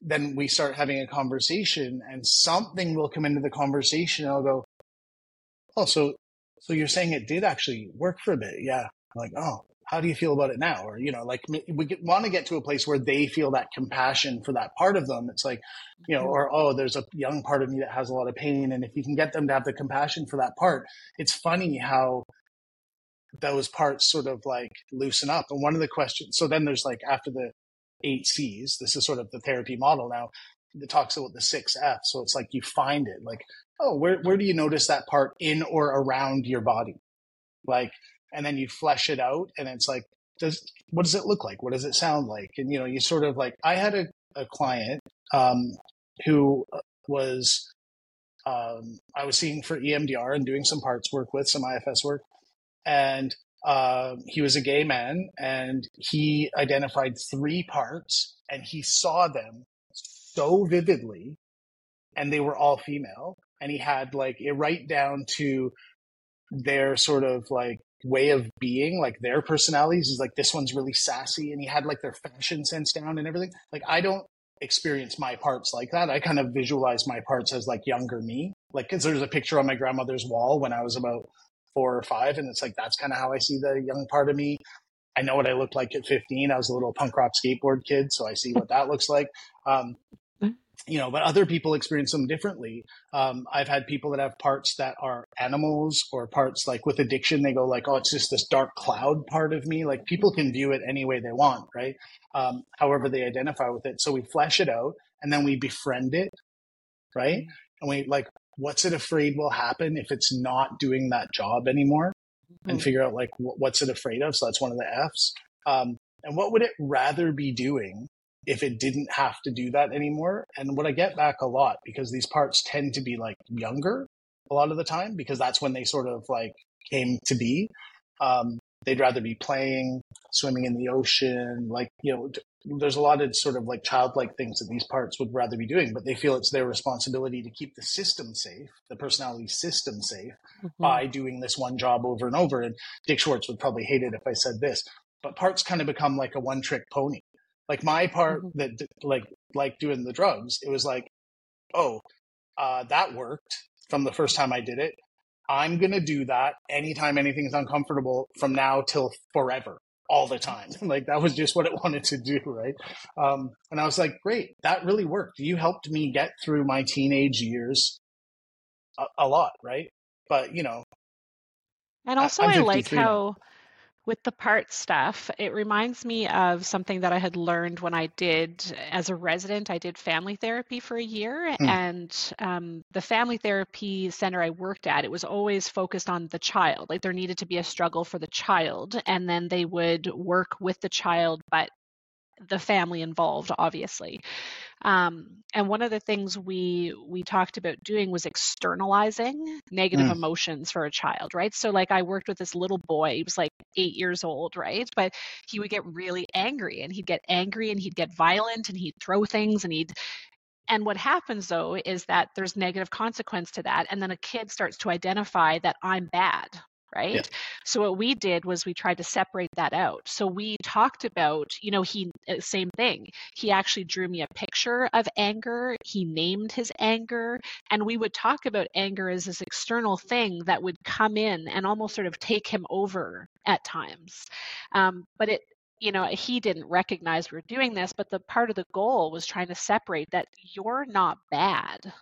then we start having a conversation and something will come into the conversation and I'll go, Oh, so so you're saying it did actually work for a bit. Yeah. I'm like, oh, how do you feel about it now? Or, you know, like we get, want to get to a place where they feel that compassion for that part of them. It's like, you know, mm-hmm. or, oh, there's a young part of me that has a lot of pain. And if you can get them to have the compassion for that part, it's funny how those parts sort of like loosen up. And one of the questions, so then there's like after the eight C's, this is sort of the therapy model now, that talks about the six F. So it's like you find it like, oh, where, where do you notice that part in or around your body? Like, and then you flesh it out and it's like, does, what does it look like? What does it sound like? And, you know, you sort of like, I had a, a client, um, who was, um, I was seeing for EMDR and doing some parts work with some IFS work. And, uh, he was a gay man and he identified three parts and he saw them so vividly and they were all female and he had like it right down to their sort of like way of being like their personalities he's like this one's really sassy and he had like their fashion sense down and everything. Like i don't experience my parts like that. I kind of visualize my parts as like younger me. Like because there's a picture on my grandmother's wall when i was about four or five and it's like that's kind of how i see the young part of me. I know what i looked like at 15 i was a little punk rock skateboard kid so i see what that looks like. Um, you know, but other people experience them differently. Um, I've had people that have parts that are animals or parts like with addiction, they go like, oh, it's just this dark cloud part of me. Like people can view it any way they want, right? Um, however they identify with it. So we flesh it out and then we befriend it, right? And we like, what's it afraid will happen if it's not doing that job anymore? And figure out like, wh- what's it afraid of? So that's one of the F's. Um, and what would it rather be doing if it didn't have to do that anymore. And what I get back a lot because these parts tend to be like younger a lot of the time because that's when they sort of like came to be. Um, they'd rather be playing, swimming in the ocean, like, you know, there's a lot of sort of like childlike things that these parts would rather be doing, but they feel it's their responsibility to keep the system safe, the personality system safe Mhm. by doing this one job over and over. And Dick Schwartz would probably hate it if I said this, but parts kind of become like a one trick pony. Like my part Mhm. that like like doing the drugs, it was like, oh, uh, that worked from the first time I did it. I'm gonna do that anytime anything's uncomfortable from now till forever, all the time. [laughs] like that was just what it [laughs] wanted to do, right? Um, and I was like, great, that really worked. You helped me get through my teenage years a, a lot, right? But you know, And also, I'm I like how. now. With the part stuff, it reminds me of something that I had learned when I did, as a resident, I did family therapy for a year. Hmm. And um, the family therapy center I worked at, it was always focused on the child. Like there needed to be a struggle for the child. And then they would work with the child, but the family involved, obviously. Um, and one of the things we we talked about doing was externalizing negative Mm. emotions for a child, right? So like I worked with this little boy, he was like eight years old, right? But he would get really angry and he'd get angry and he'd get violent and he'd throw things and he'd and what happens though is that there's negative consequence to that and then a kid starts to identify that I'm bad right? So what we did was we tried to separate that out. So we talked about you know he uh, same thing. He actually drew me a picture of anger. He named his anger. And we would talk about anger as this external thing that would come in and almost sort of take him over at times. Um, but it you know he didn't recognize we were doing this but the part of the goal was trying to separate that you're not bad.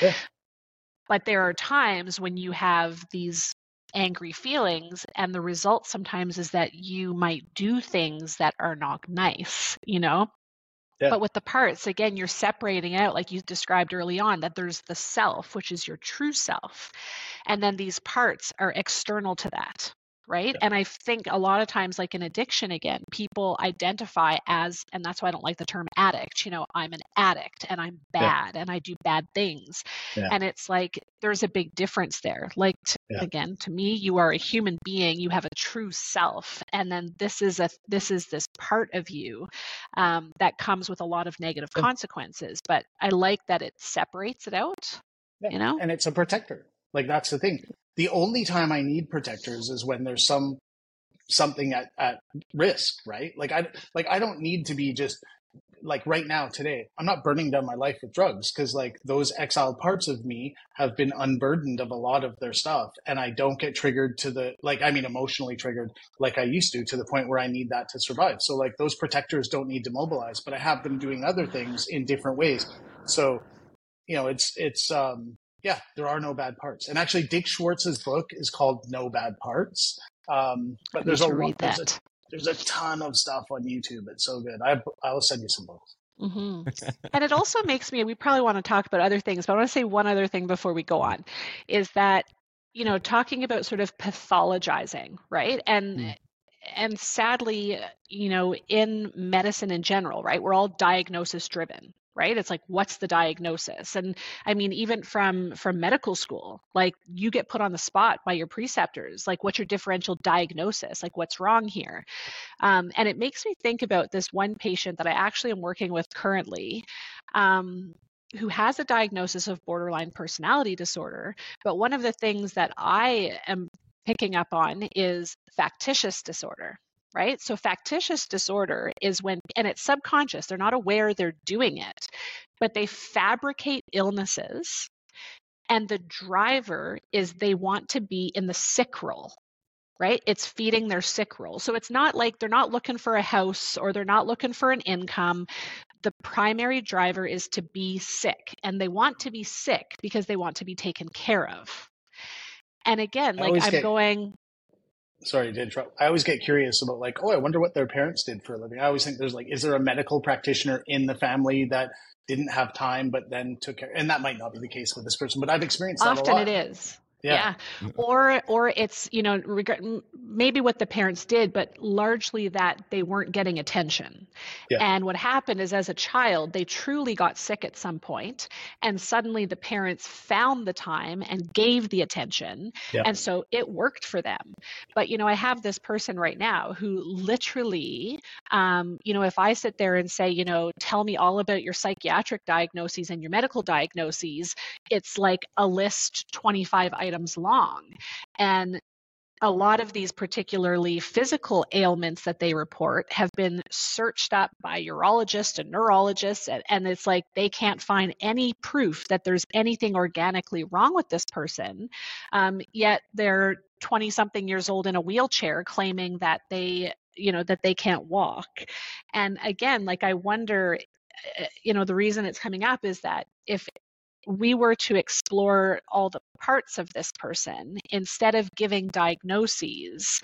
Yeah. but there are times when you have these angry feelings and the result sometimes is that you might do things that are not nice you know Yeah. but with the parts again you're separating out like you described early on that there's the self which is your true self and then these parts are external to that right and i think a lot of times like in addiction again people identify as and that's why i don't like the term addict you know i'm an addict and i'm Yeah. bad and i do bad things Yeah. and it's like there's a big difference there like t- Yeah. again to me you are a human being you have a true self and then this is a this is this part of you um, that comes with a lot of negative Yeah. consequences but i like that it separates it out Yeah. you know and it's a protector. Like that's the thing. The only time I need protectors is when there's some something at, at risk, right? Like I like I don't need to be just like right now today. I'm not burning down my life with drugs because like those exiled parts of me have been unburdened of a lot of their stuff, and I don't get triggered to the like I mean emotionally triggered like I used to to the point where I need that to survive. So like those protectors don't need to mobilize, but I have them doing other things in different ways. So you know it's it's um yeah there are no bad parts. And actually dick schwartz's book is called no bad parts. Um but there's a read there's a, there's a ton of stuff on youtube. It's so good. I i'll send you some books. Hmm [laughs] and it also makes me we probably want to talk about other things but i want to say one other thing before we go on is that you know talking about sort of pathologizing right? And Mm. and sadly you know in medicine in general right we're all diagnosis driven right? It's like what's the diagnosis? And i mean even from from medical school like you get put on the spot by your preceptors like what's your differential diagnosis? Like what's wrong here? Um, and it makes me think about this one patient that i actually am working with currently um, who has a diagnosis of borderline personality disorder but one of the things that i am picking up on is factitious disorder right? So factitious disorder is when, and it's subconscious, they're not aware they're doing it, but they fabricate illnesses. And the driver is they want to be in the sick role, right? It's feeding their sick role. So it's not like they're not looking for a house or they're not looking for an income. The primary driver is to be sick, and they want to be sick because they want to be taken care of. And again, like I'm get- going, sorry to interrupt i always get curious about like oh i wonder what their parents did for a living i always think there's like is there a medical practitioner in the family that didn't have time but then took care and that might not be the case with this person but i've experienced that a often it is. Yeah, yeah. or or it's you know reg- maybe what the parents did but largely that they weren't getting attention Yeah. and what happened is as a child they truly got sick at some point and suddenly the parents found the time and gave the attention Yeah. and so it worked for them but you know i have this person right now who literally um, you know if i sit there and say you know tell me all about your psychiatric diagnoses and your medical diagnoses it's like a list 25 items long. And a lot of these particularly physical ailments that they report have been searched up by urologists and neurologists and, and it's like they can't find any proof that there's anything organically wrong with this person. Um, yet they're 20 something years old in a wheelchair claiming that they you know that they can't walk. And again like i wonder uh, you know the reason it's coming up is that if we were to explore all the parts of this person instead of giving diagnoses,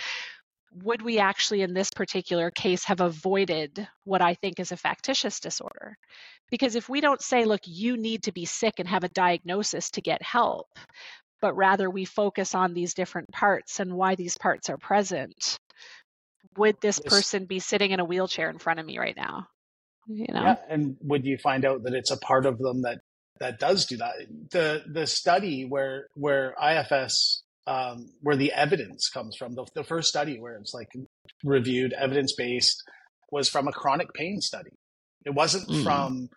would we actually, in this particular case, have avoided what I think is a factitious disorder? Because if we don't say, look, you need to be sick and have a diagnosis to get help, but rather we focus on these different parts and why these parts are present, would this person be sitting in a wheelchair in front of me right now? You know? Yeah, and would you find out that it's a part of them that that does do that? The the study where where IFS um, where the evidence comes from, the, the first study where it's like reviewed evidence based was from a chronic pain study. It wasn't Mm. from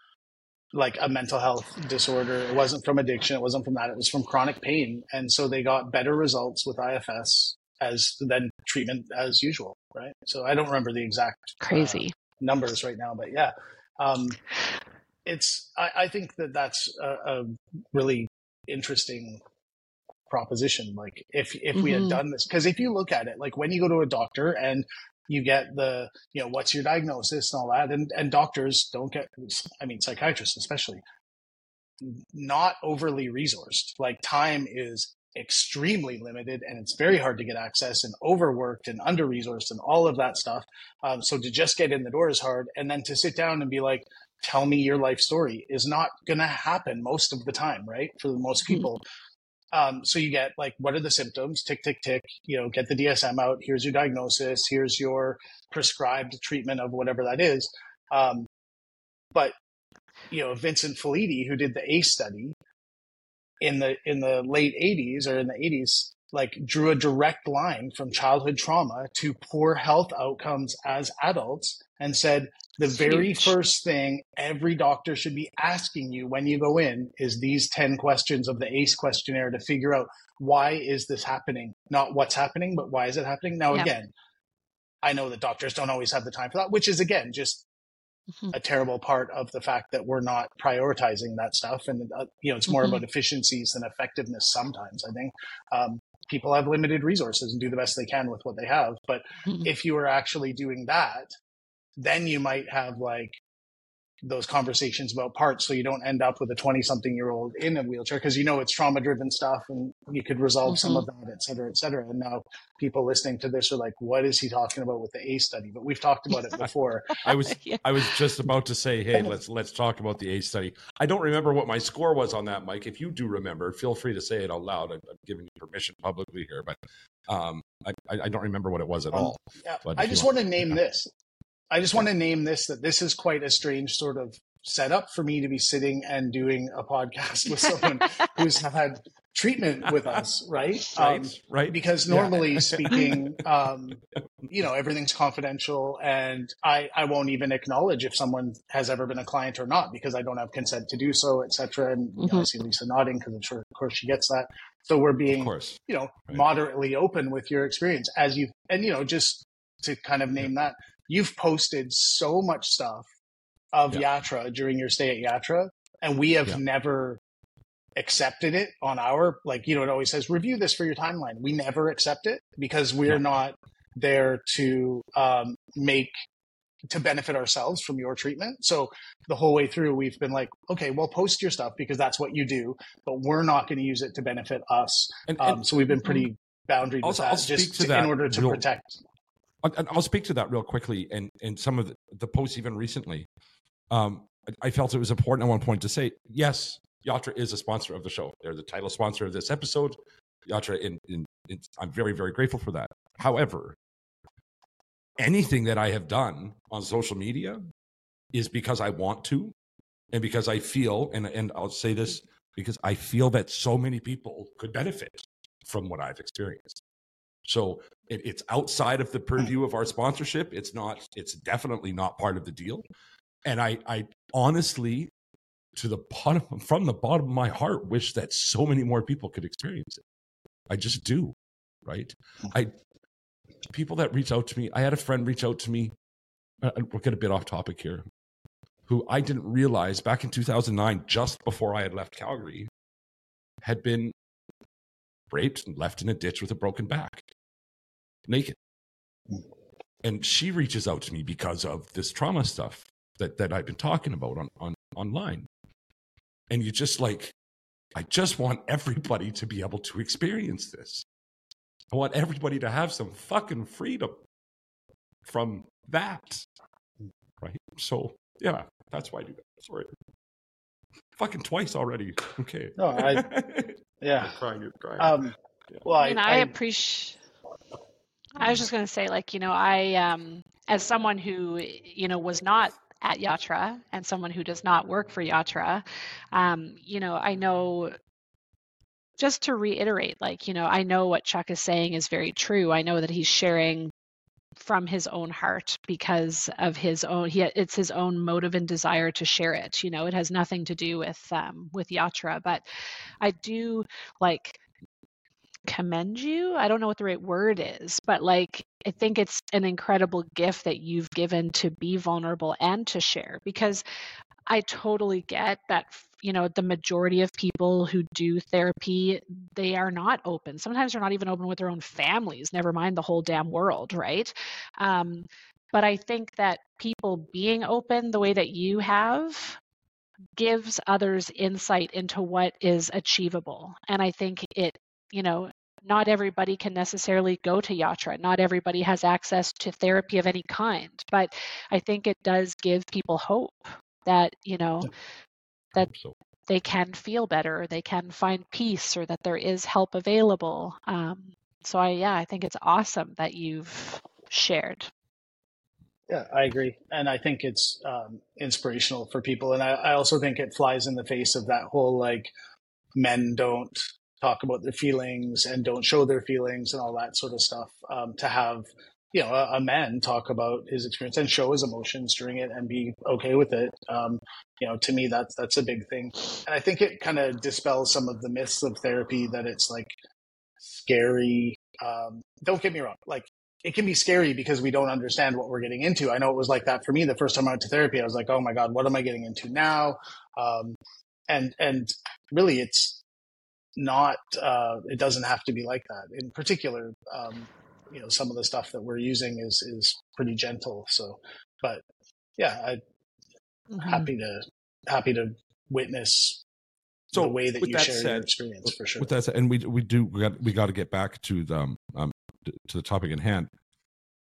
like a mental health disorder. It wasn't from addiction. It wasn't from that. It was from chronic pain, and so they got better results with IFS as than treatment as usual. Right. So I don't remember the exact uh, Crazy. numbers right now, but yeah, um, it's. I, I think that that's a, a really interesting proposition. Like if if we had Mhm. done this, because if you look at it, like when you go to a doctor and you get the you know what's your diagnosis and all that, and and doctors don't get. I mean, psychiatrists especially not overly resourced. Like time is extremely limited and it's very hard to get access and overworked and under resourced and all of that stuff. Um, so to just get in the door is hard. And then to sit down and be like, tell me your life story is not going to happen most of the time, right? For most Mhm. people. Um, so you get like, what are the symptoms? Tick, tick, tick. You know, get the DSM out. Here's your diagnosis. Here's your prescribed treatment of whatever that is. Um, but you know, Vincent Felitti, who did the ACE study in the in the late '80s or in the '80s, like drew a direct line from childhood trauma to poor health outcomes as adults, and said the very first thing every doctor should be asking you when you go in is these 10 questions of the ACE questionnaire to figure out why is this happening? Not what's happening, but why is it happening? Now, Yeah. again, I know that doctors don't always have the time for that, which is again just Mhm. a terrible part of the fact that we're not prioritizing that stuff. And, uh, you know, it's more Mhm. about efficiencies than effectiveness sometimes, I think. Um, people have limited resources and do the best they can with what they have. But Mhm. if you are actually doing that, then you might have like those conversations about parts so you don't end up with a 20 something year old in a wheelchair because you know it's trauma driven stuff and you could resolve some of that et cetera et cetera and now people listening to this are like what is he talking about with the ACE study but we've talked about it before [laughs] I was [laughs] Yeah. I was just about to say, hey, [laughs] let's let's talk about the ACE study. I don't remember what my score was on that, Mike. If you do remember, feel free to say it out loud. I'm, I'm giving you permission publicly here, but um, I, I I don't remember what it was at Um, all. Yeah, But I just want- want to name yeah. this. I just want to name this that this is quite a strange sort of setup for me to be sitting and doing a podcast with someone [laughs] who's had treatment with us, right? [laughs] Right, Um, right. because Yeah. normally [laughs] speaking, um, you know, everything's confidential, and I I won't even acknowledge if someone has ever been a client or not because I don't have consent to do so, et cetera. And you know, I Mhm. see Lisa nodding because I'm sure, of course, she gets that. So we're being of course. you know, Right. moderately open with your experience as you and you know, just to kind of name that, you've posted so much stuff of Yeah. Yatra during your stay at Yatra, and we have Yeah. never accepted it on our like you know it always says review this for your timeline we never accept it because we're Yeah. not there to um, make to benefit ourselves from your treatment so the whole way through we've been like okay well post your stuff because that's what you do but we're not going to use it to benefit us And, and um, so we've been pretty boundaried with Also, that I'll just speak to to- that in order to real- protect and I'll speak to that real quickly and and some of the, the posts even recently. Um, I, I felt it was important at one point to say yes, Yatra is a sponsor of the show. They're the title sponsor of this episode. Yatra, I'm very very grateful for that. However, anything that I have done on social media is because I want to, and because I feel, and and I'll say this because I feel that so many people could benefit from what I've experienced. So it, it's outside of the purview of our sponsorship. It's not. It's definitely not part of the deal. And I, I honestly, to the bottom, [laughs] from the bottom of my heart, wish that so many more people could experience it. I just do, right? I people that reach out to me. I had a friend reach out to me. uh, We're getting a bit off topic here. Who I didn't realize back in 2009, just before I had left Calgary, had been raped and left in a ditch with a broken back, naked. And she reaches out to me because of this trauma stuff that, that I've been talking about on, on online. And you just like, I just want everybody to be able to experience this. I want everybody to have some fucking freedom from that. Right. So, yeah, that's why I do that. Sorry. Fucking twice already. Okay. No, I- [laughs] Yeah. I'm crying, you're crying. Um, well, I I, mean, I, appreciate. I was just going to say, like, you know, I, um, as someone who, you know, was not at Yatra and someone who does not work for Yatra, um, you know, I know. Just to reiterate, like, you know, I know what Chuck is saying is very true. I know that he's sharing from his own heart because of his own he it's his own motive and desire to share it you know it has nothing to do with um with yatra but i do like commend you. I don't know what the right word is but like i think it's an incredible gift that you've given to be vulnerable and to share because i totally get that you know the majority of people who do therapy they are not open. Sometimes they're not even open with their own families never mind the whole damn world right? Um, but i think that people being open the way that you have gives others insight into what is achievable. And i think it you know not everybody can necessarily go to yatra. Not everybody has access to therapy of any kind. But i think it does give people hope that you know that so, they can feel better, or they can find peace, or that there is help available. Um, so I, yeah, I think it's awesome that you've shared. Yeah, I agree, and I think it's um, inspirational for people, and I, I also think it flies in the face of that whole like men don't talk about their feelings and don't show their feelings and all that sort of stuff. Um, to have you know a, a, man talk about his experience and show his emotions during it and be okay with it. Um, you know, to me that's that's a big thing, and I think it kind of dispels some of the myths of therapy that it's like scary. Um, don't get me wrong, like it can be scary because we don't understand what we're getting into. I know it was like that for me the first time I went to therapy. I was like, oh my god, what am I getting into now? Um, and and really, it's not. Uh, it doesn't have to be like that. In particular, um, you know, some of the stuff that we're using is is pretty gentle. So, but yeah, I Mhm. happy to happy to witness So, the way that you that share your said- experience for sure. With that, said- and we we do we got we got to get back to the um, um to the topic in hand.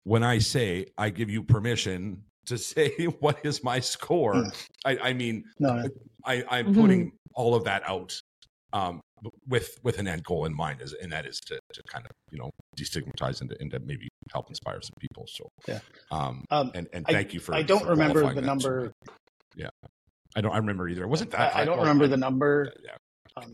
When I say I give you permission to [laughs] say what is my score, Mm. I, I mean no, I, I'm Mhm. putting all of that out um, with with an end goal in mind, is, and that is to, to kind of you know destigmatize and to, and to maybe help inspire some people. So Yeah. um, um, and and I- thank you for. I don't for remember the number. Yeah, I don't. I remember either. It wasn't that. I, I don't well, remember the number. Yeah, Um.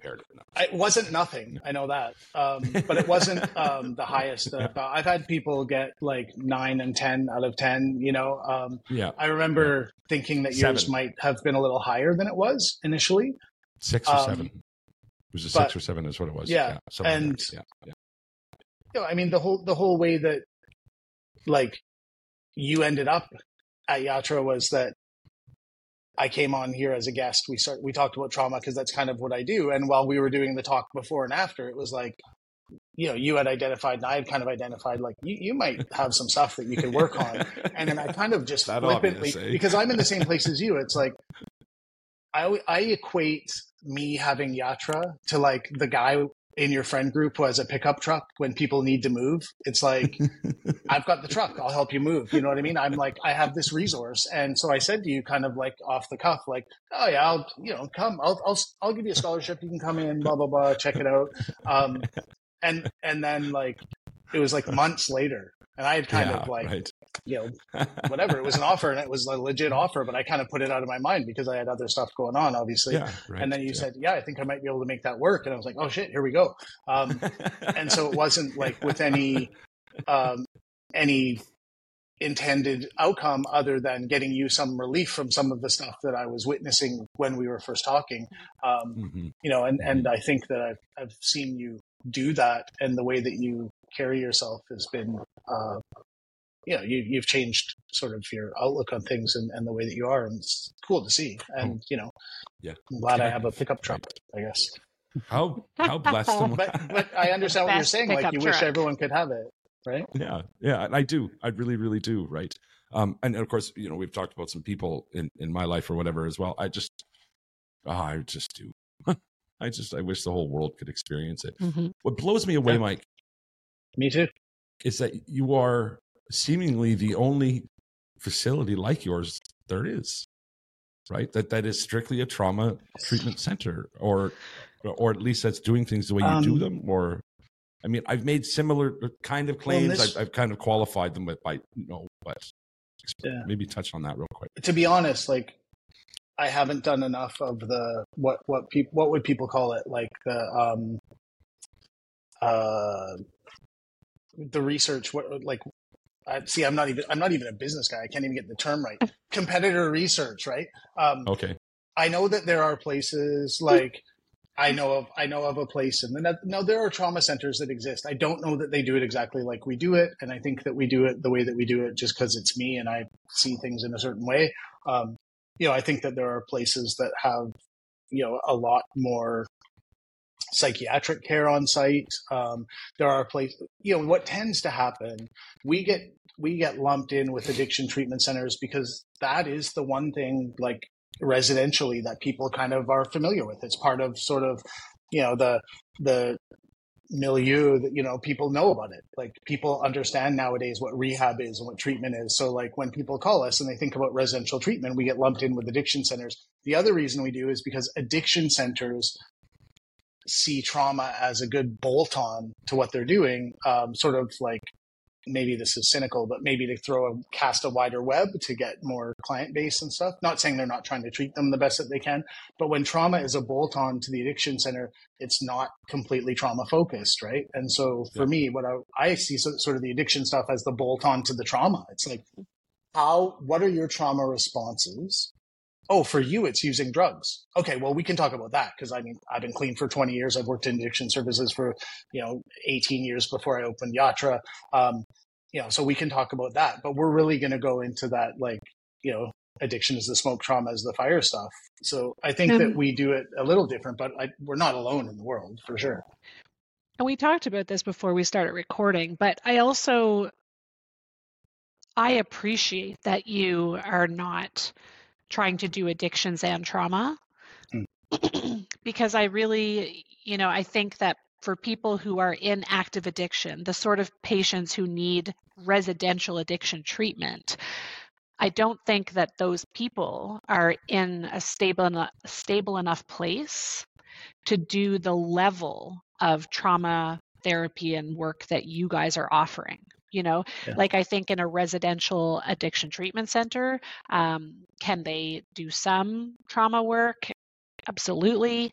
It wasn't nothing. I know that, um, but it wasn't um, the highest. That I've. [laughs] I've had people get like nine and ten out of ten. You know, um, yeah, I remember thinking that yours might have been a little higher than it was initially. six or um, seven. Was a but- six or seven, is what it was. yeah, there. and- yeah, yeah. You know, I mean, the whole the whole way that like you ended up at Yatra was that I came on here as a guest. We start we talked about trauma because that's kind of what I do. And while we were doing the talk before and after, it was like, you know, you had identified and I had kind of identified like you, you might have some stuff that you could work on. And then I kind of just [laughs] That flippantly eh? because I'm in the same place as you. It's like I I equate me having Yatra to like the guy in your friend group who has a pickup truck when people need to move. It's like [laughs] I've got the truck. I'll help you move. You know what I mean? I'm like, I have this resource. And so I said to you kind of like off the cuff, like, oh yeah, I'll, you know, come, I'll, I'll, I'll give you a scholarship. You can come in, blah, blah, blah, check it out. Um, and, and then like, it was like months later and I had kind Yeah, of like, right. you know, [laughs] whatever. It was an offer and it was a legit offer, but I kind of put it out of my mind because I had other stuff going on, obviously. yeah, right. And then you yeah. said, yeah, I think I might be able to make that work. And I was like, oh shit, here we go. Um, [laughs] and so it wasn't like with any um, any intended outcome other than getting you some relief from some of the stuff that I was witnessing when we were first talking. Um, Mhm. you know, and, and I think that I've, I've seen you do that, and the way that you carry yourself has been, uh, you know, you, you've changed sort of your outlook on things and, and the way that you are, and it's cool to see. And you know, Yeah. I'm glad I Yeah. have a pickup truck, I guess. How how blessed am [laughs] I? But but I understand what you're saying. Like pickup you wish everyone could have it, right? yeah yeah and i do i really really do right um and of course you know we've talked about some people in in my life or whatever as well i just oh, i just do [laughs] I just I wish the whole world could experience it. Mhm. What blows me away, Yeah. Mike, Me too. is that you are seemingly the only facility like yours there is. Right? That that is strictly a trauma treatment center or or at least that's doing things the way you do Um, them or I mean, I've made similar kind of Well, claims. this- I've, I've kind of qualified them with by you know, but Yeah. maybe touch on that real quick. to be honest, like I haven't done enough of the what what people what would people call it like the um uh the research what like I see I'm not even I'm not even a business guy I can't even get the term right [laughs] competitor research right um Okay. I know that there are places like I know of I know of a place in the Net- no there are trauma centers that exist. I don't know that they do it exactly like we do it, and I think that we do it the way that we do it just because it's me and I see things in a certain way. Um, you know, I think that there are places that have you know a lot more psychiatric care on site. Um, there are places you know what tends to happen. We get we get lumped in with addiction treatment centers because that is the one thing like residentially that people kind of are familiar with. It's part of sort of, you know, the the milieu that you know people know about it. Like people understand nowadays what rehab is and what treatment is. So like when people call us and they think about residential treatment, we get lumped in with addiction centers. The other reason we do is because addiction centers see trauma as a good bolt on to what they're doing, um, sort of like maybe this is cynical, but maybe to throw a cast a wider web to get more client base and stuff. Not saying they're not trying to treat them the best that they can, but when trauma is a bolt on to the addiction center, it's not completely trauma focused, right? And so for Yeah. me, what I, I see so, sort of the addiction stuff as the bolt on to the trauma. It's like, how, what are your trauma responses? Oh, for you, it's using drugs. Okay, well, we can talk about that because I mean, I've been clean for 20 years. I've worked in addiction services for, you know, 18 years before I opened Yatra. Um, you know, so we can talk about that, but we're really going to go into that, like, you know, addiction is the smoke, trauma is the fire stuff. So I think Um, that we do it a little different, but I, we're not alone in the world for sure. And we talked about this before we started recording, but I also I appreciate that you are not trying to do addictions and trauma. Mm. [clears throat] because I really, you know, I think that for people who are in active addiction, the sort of patients who need residential addiction treatment, I don't think that those people are in a stable enough, stable enough place to do the level of trauma therapy and work that you guys are offering. You know, Yeah. like I think in a residential addiction treatment center, um, can they do some trauma work? Absolutely.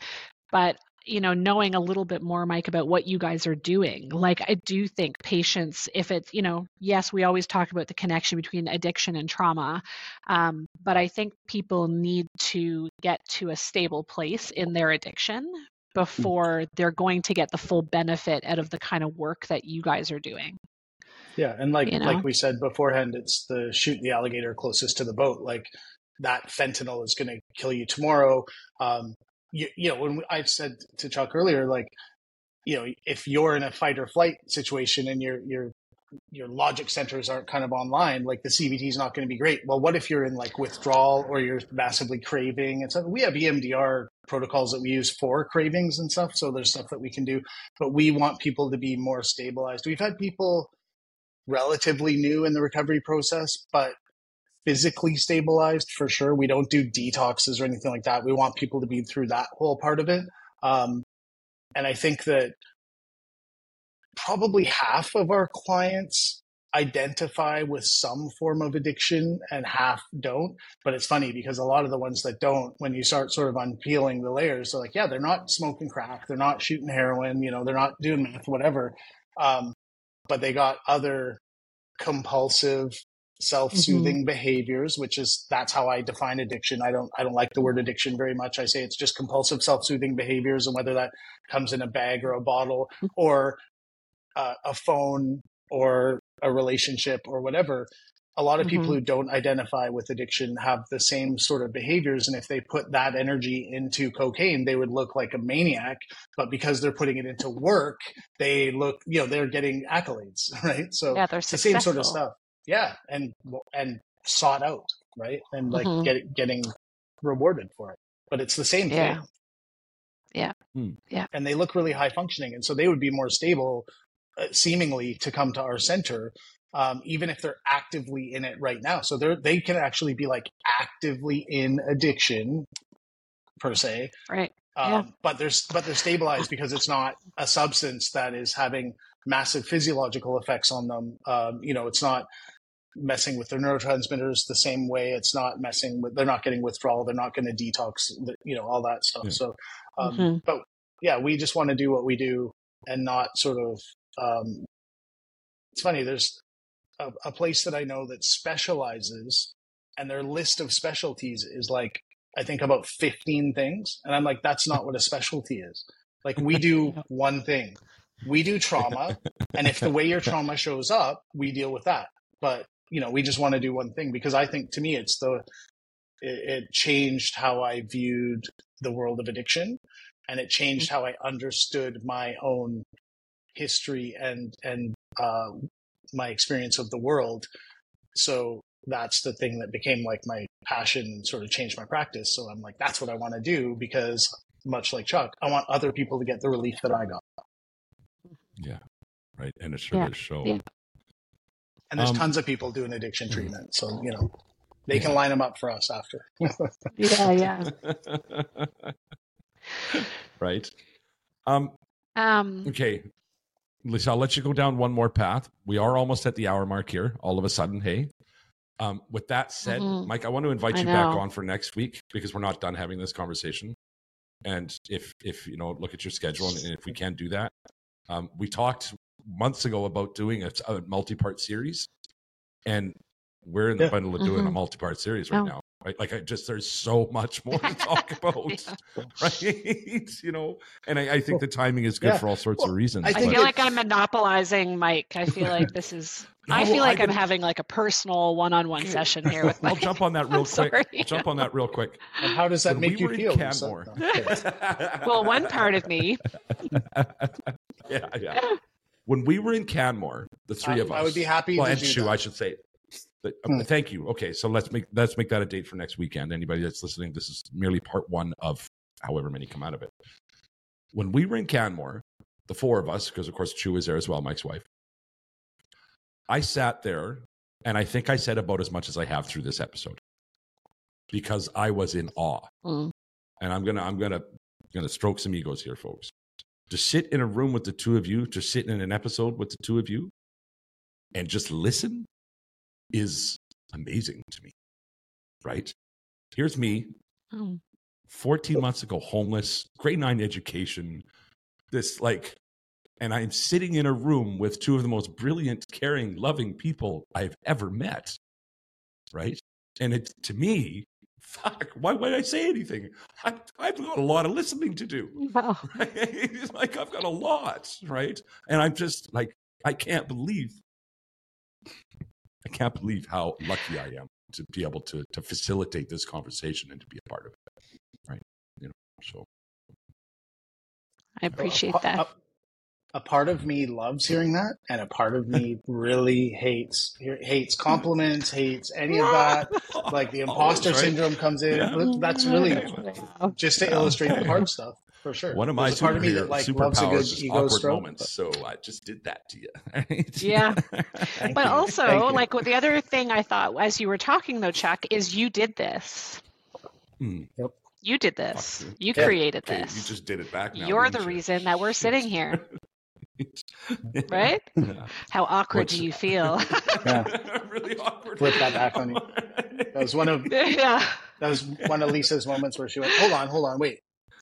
But you know, knowing a little bit more, Mike, about what you guys are doing. Like, I do think patients, if it's, you know, yes, we always talk about the connection between addiction and trauma, um, but I think people need to get to a stable place in their addiction before they're going to get the full benefit out of the kind of work that you guys are doing. Yeah, and like You know? like we said beforehand, it's the shoot the alligator closest to the boat. Like that fentanyl is going to kill you tomorrow. Um, you, you know, when I said to Chuck earlier, like, you know, if you're in a fight or flight situation and your your your logic centers aren't kind of online, like the CBT is not going to be great. Well, what if you're in like withdrawal or you're massively craving and stuff? We have EMDR protocols that we use for cravings and stuff. So there's stuff that we can do, but we want people to be more stabilized. We've had people relatively new in the recovery process, but physically stabilized for sure. We don't do detoxes or anything like that. We want people to be through that whole part of it. Um, and I think that probably half of our clients identify with some form of addiction and half don't. But it's funny because a lot of the ones that don't, when you start sort of unpeeling the layers, they're like, yeah, they're not smoking crack, they're not shooting heroin, you know, they're not doing meth, whatever. Um, but they got other compulsive self-soothing behaviors which is that's how i define addiction. I don't i don't like the word addiction very much. I say it's just compulsive self-soothing behaviors and whether that comes in a bag or a bottle or uh, a phone or a relationship or whatever a lot of people Mhm. who don't identify with addiction have the same sort of behaviors and if they put that energy into cocaine they would look like a maniac but because they're putting it into work they look you know they're getting accolades [laughs] right so Yeah, they're it's the same sort of stuff yeah and and sought out right and like Mhm. get, getting rewarded for it but it's the same Yeah. thing Yeah. Hmm. Yeah. And they look really high functioning. And so they would be more stable, uh, seemingly, to come to our center, um, even if they're actively in it right now. So they're, they can actually be like actively in addiction, per se. Right. Um, Yeah. But they're but they're stabilized because it's not a substance that is having massive physiological effects on them. Um, you know, it's not messing with their neurotransmitters the same way. It's not messing with. They're not getting withdrawal. They're not going to detox. You know, all that stuff. Yeah. So, um, Mhm. but yeah, we just want to do what we do and not sort of. Um, it's funny. There's a, a place that I know that specializes, and their list of specialties is like I think about 15 things. And I'm like, that's not what a specialty is. Like, we do [laughs] one thing. We do trauma. And if the way your [laughs] trauma shows up, we deal with that. But, you know, we just want to do one thing because I think to me, it's the, it, it changed how I viewed the world of addiction and it changed how I understood my own history and, and, uh, my experience of the world. So that's the thing that became like my passion and sort of changed my practice. So I'm like, that's what I want to do because much like Chuck, I want other people to get the relief that I got. Yeah. Right. And it's sure Yeah. does show. Yeah. And there's Um, tons of people doing addiction treatment. So, you know, they can line them up for us after. Yeah. Yeah. [laughs] right. Um, Um, okay. Lisa, I'll let you go down one more path. We are almost at the hour mark here, all of a sudden. Hey. Um, with that said, Mhm. Mike, I want to invite I you back on for next week because we're not done having this conversation. And if if you know, look at your schedule, and if we can't do that, um, we talked months ago about doing a, a multi-part series, and we're in the Yeah. middle of doing a Mhm. multi-part series right Oh. now. Right? Like, I just there's so much more to [laughs] talk about, [laughs] right? You know, and I, I think the timing is good Yeah. for all sorts of reasons. I I but- feel like I'm monopolizing Mike. I feel like this is. [laughs] I feel like I I'm having like a personal one-on-one session here with I'll jump on that real I'm quick. sorry. I'll jump on that real quick. And how does that When make we you were feel? Lisa? Canmore. No, I'm kidding. Well, one part of me. yeah, yeah. When we were in Canmore, the three I, of us. I would be happy well, to and do Shu, that. I should say. But, uh, Hmm. Thank you. Okay, so let's make let's make that a date for next weekend. Anybody that's listening, this is merely part one of however many come out of it. When we were in Canmore, the four of us, because of course Chu was there as well, Mike's wife. I sat there, and I think I said about as much as I have through this episode, because I was in awe Mm. and I'm gonna I'm gonna gonna stroke some egos here, folks. To sit in a room with the two of you, to sit in an episode with the two of you, and just listen is amazing to me. Right? Here's me, Oh, 14 months ago, homeless, grade nine education, this like, and I'm sitting in a room with two of the most brilliant, caring, loving people I've ever met. Right? And it to me, fuck, why would I say anything? I, I've got a lot of listening to do. [laughs] wow. Right? [laughs] It's like I've got a lot, right? And I'm just like, I can't believe, I can't believe how lucky I am to be able to to facilitate this conversation and to be a part of it, right? You know, so I appreciate that. A, a part of me loves hearing that, and a part of me [laughs] really hates hates compliments, hates any of that. [laughs] Like the imposter Always, right? syndrome comes in. Yeah. That's really just to illustrate the [laughs] hard stuff for sure. one of my super, part of me that like loves a superpowers good is ego awkward stroke. moments. So I just did that to you. [laughs] right? Yeah. But you. also, Thank like what the other thing I thought as you were talking though, Chuck, is you did this. Hmm. You did this. You Yeah. created Okay, this. you just did it back now. You're the you? reason that we're sitting here, [laughs] right? [laughs] Yeah. How awkward What's- do you feel? Yeah. really awkward. Flip that back on you. That was one of yeah. that was one of Lisa's moments where she went, "Hold on, hold on, wait,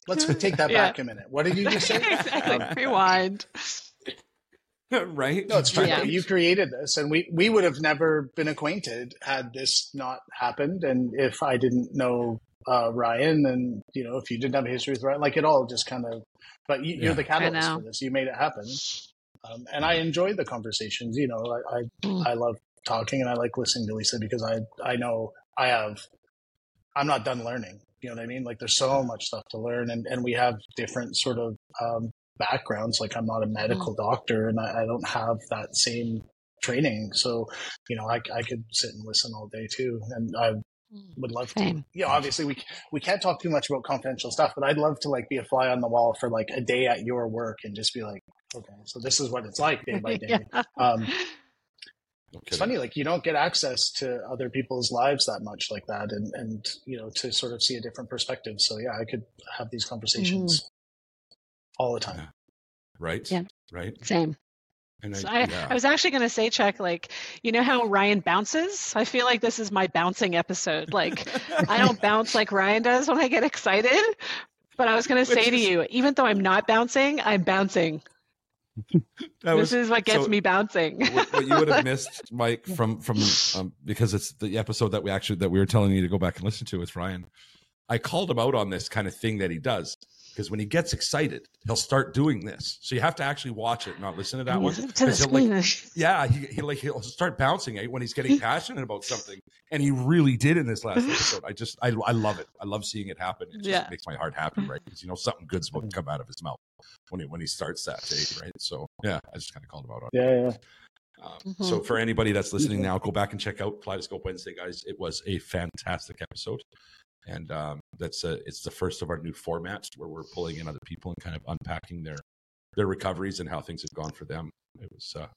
let's take [laughs] that Yeah. back a minute. What did you just say?" [laughs] exactly. Rewind. [laughs] right? No, it's true. Yeah. You created this, and we we would have never been acquainted had this not happened, and if I didn't know uh, Ryan, and you know, if you didn't have a history with Ryan, like it all just kind of. But you, Yeah. you're the catalyst for this. You made it happen, um, and I enjoy the conversations. You know, I I, Mm. I love talking, and I like listening to Lisa because I I know I have. I'm not done learning. You know what I mean? Like there's so much stuff to learn, and and we have different sort of um, backgrounds. Like I'm not a medical doctor, and I, I don't have that same training. So, you know, I, I could sit and listen all day too. And I would love Same. to. Yeah, obviously we we can't talk too much about confidential stuff, but I'd love to like be a fly on the wall for like a day at your work and just be like, okay, so this is what it's like day by [laughs] day. Yeah. Um, No it's funny, like you don't get access to other people's lives that much like that, and and you know to sort of see a different perspective. So yeah, I could have these conversations mm. all the time. right? Yeah. Right. Same. And So I, I, yeah. I was actually going to say, Chuck, like, you know how Ryan bounces? I feel like this is my bouncing episode. Like, I don't [laughs] bounce like Ryan does when I get excited. But I was going to Which say to you, even though I'm not bouncing, I'm bouncing. This is what gets so me bouncing. what, what you would have missed, [laughs] Mike, from from um, because it's the episode that we actually that we were telling you to go back and listen to with Ryan. I called him out on this kind of thing that he does because when he gets excited, he'll start doing this. So you have to actually watch it, not listen to that one. to the 'Cause he'll, like, yeah, he, he like he'll start bouncing eh, when he's getting passionate about something, and he really did in this last episode. I just I, I love it. I love seeing it happen. It just Yeah. makes my heart happy, right? Because you know something good's about to come out of his mouth when he when he starts that day, right? So yeah, I just kind of called him out on. it. Yeah, yeah. Um, So for anybody that's listening now, go back and check out Kaleidoscope Wednesday, guys. It was a fantastic episode, and um, that's a, it's the first of our new formats where we're pulling in other people and kind of unpacking their their recoveries and how things have gone for them. It was, uh,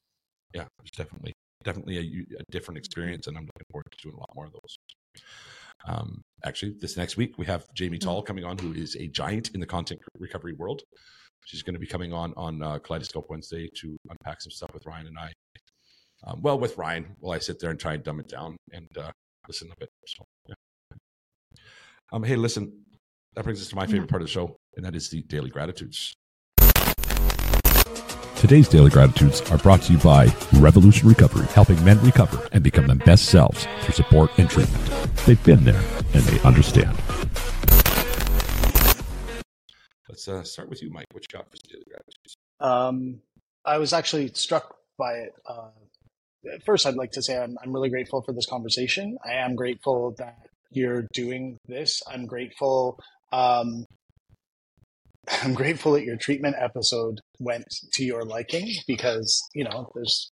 yeah, it was definitely definitely a different experience, and I'm looking forward to doing a lot more of those. Um, actually, this next week we have Jamie Tall coming on, who is a giant in the content recovery world. She's going to be coming on on uh, Kaleidoscope Wednesday to unpack some stuff with Ryan and I. Um, well, with Ryan, while I sit there and try and dumb it down and uh, listen a bit. So, yeah. Um, hey, listen, that brings us to my favorite part of the show, and that is the daily gratitudes. Today's Daily Gratitudes are brought to you by Revolution Recovery, helping men recover and become their best selves through support and treatment. They've been there and they understand. Let's uh, start with you, Mike. What you got for daily gratitudes? Um, I was actually struck by it. Uh, first, I'd like to say I'm, I'm really grateful for this conversation. I am grateful that you're doing this. I'm grateful. Um, [laughs] I'm grateful that your treatment episode went to your liking because you know there's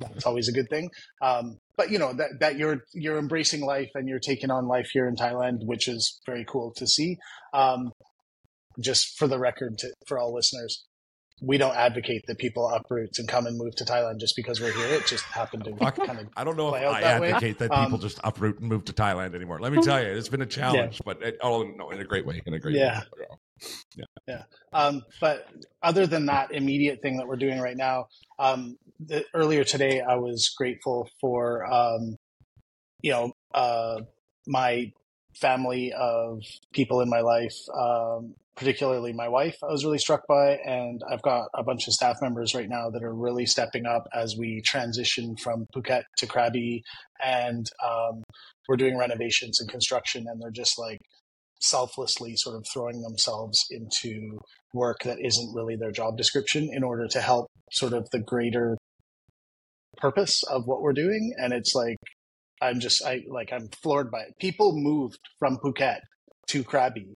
that's always a good thing. Um, but you know that that you're you're embracing life and you're taking on life here in Thailand, which is very cool to see. Um, just for the record, to, for all listeners, we don't advocate that people uproot and come and move to Thailand just because we're here. It just happened to Fuck. kind of I don't know if I that way. advocate that Um, people just uproot and move to Thailand anymore. Let me tell you, it's been a [laughs] challenge, but it, oh no, in a great way, in a great Yeah. way. Yeah. Yeah. Um, but other than that immediate thing that we're doing right now, um, the, earlier today I was grateful for um, you know uh, my family of people in my life, um, particularly my wife. I was really struck by, and I've got a bunch of staff members right now that are really stepping up as we transition from Phuket to Krabi, and um, we're doing renovations and construction, and they're just like selflessly sort of throwing themselves into work that isn't really their job description in order to help sort of the greater purpose of what we're doing and it's like i'm just i like i'm floored by it people moved from phuket to krabi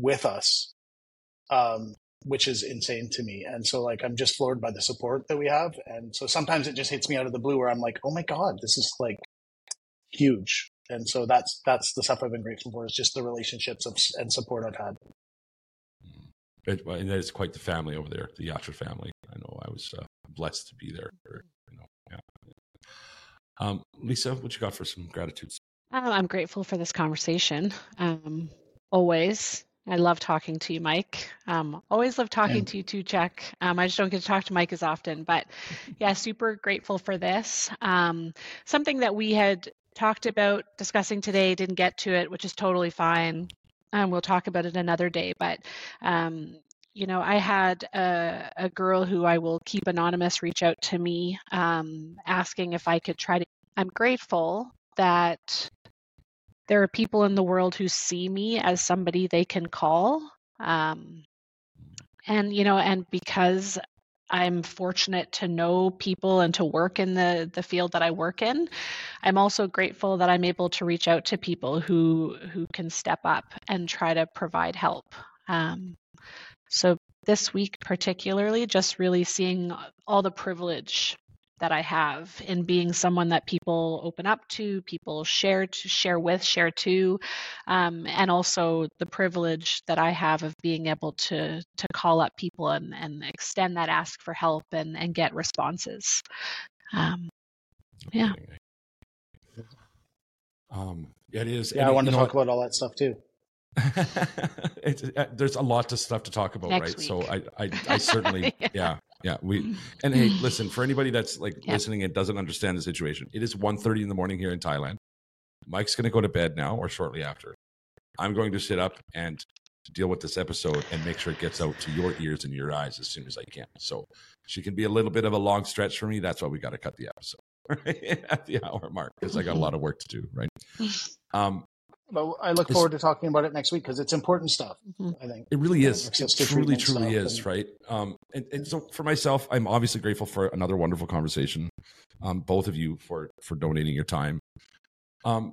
with us um which is insane to me and so like i'm just floored by the support that we have and so sometimes it just hits me out of the blue where i'm like oh my god this is like huge and so that's that's the stuff i've been grateful for is just the relationships of, and support i've had It, and that is quite the family over there, the Yatra family. I know I was uh, blessed to be there. For, you know, yeah. Um, Lisa, what you got for some gratitudes? Um, I'm grateful for this conversation. Um, always. I love talking to you, Mike. Um, always love talking Yeah. to you too, Chuck. Um, I just don't get to talk to Mike as often, but yeah, super grateful for this. Um, something that we had talked about discussing today, didn't get to it, which is totally fine. Um, we'll talk about it another day, but um, you know, I had a, a girl who I will keep anonymous reach out to me um, asking if I could try to. I'm grateful that there are people in the world who see me as somebody they can call. Um, and, you know, and because I'm fortunate to know people and to work in the, the field that I work in, I'm also grateful that I'm able to reach out to people who, who can step up and try to provide help. Um, so this week, particularly, just really seeing all the privilege that I have in being someone that people open up to, people share to share with, share to, um, and also the privilege that I have of being able to to call up people and, and extend that ask for help and, and get responses. Um, yeah. Um, it is. Yeah, I want to talk about all that stuff too. [laughs] it's, uh, there's a lot of stuff to talk about, Next right? So. I, I, I certainly, [laughs] Yeah. yeah, yeah. We [laughs] and hey, listen for anybody that's like Yeah. listening and doesn't understand the situation. It is 1.30 in the morning here in Thailand. Mike's going to go to bed now or shortly after. I'm going to sit up and deal with this episode and make sure it gets out to your ears and your eyes as soon as I can. So she can be a little bit of a long stretch for me. That's why we got to cut the episode right? [laughs] at the hour mark because I got a lot of work to do. Right. [laughs] Um, But I look It's- forward to talking about it next week because it's important stuff. Mhm. I think. It really is. It truly, truly is, and- right? Um, and, and so for myself, I'm obviously grateful for another wonderful conversation. Um, both of you for for donating your time. Um,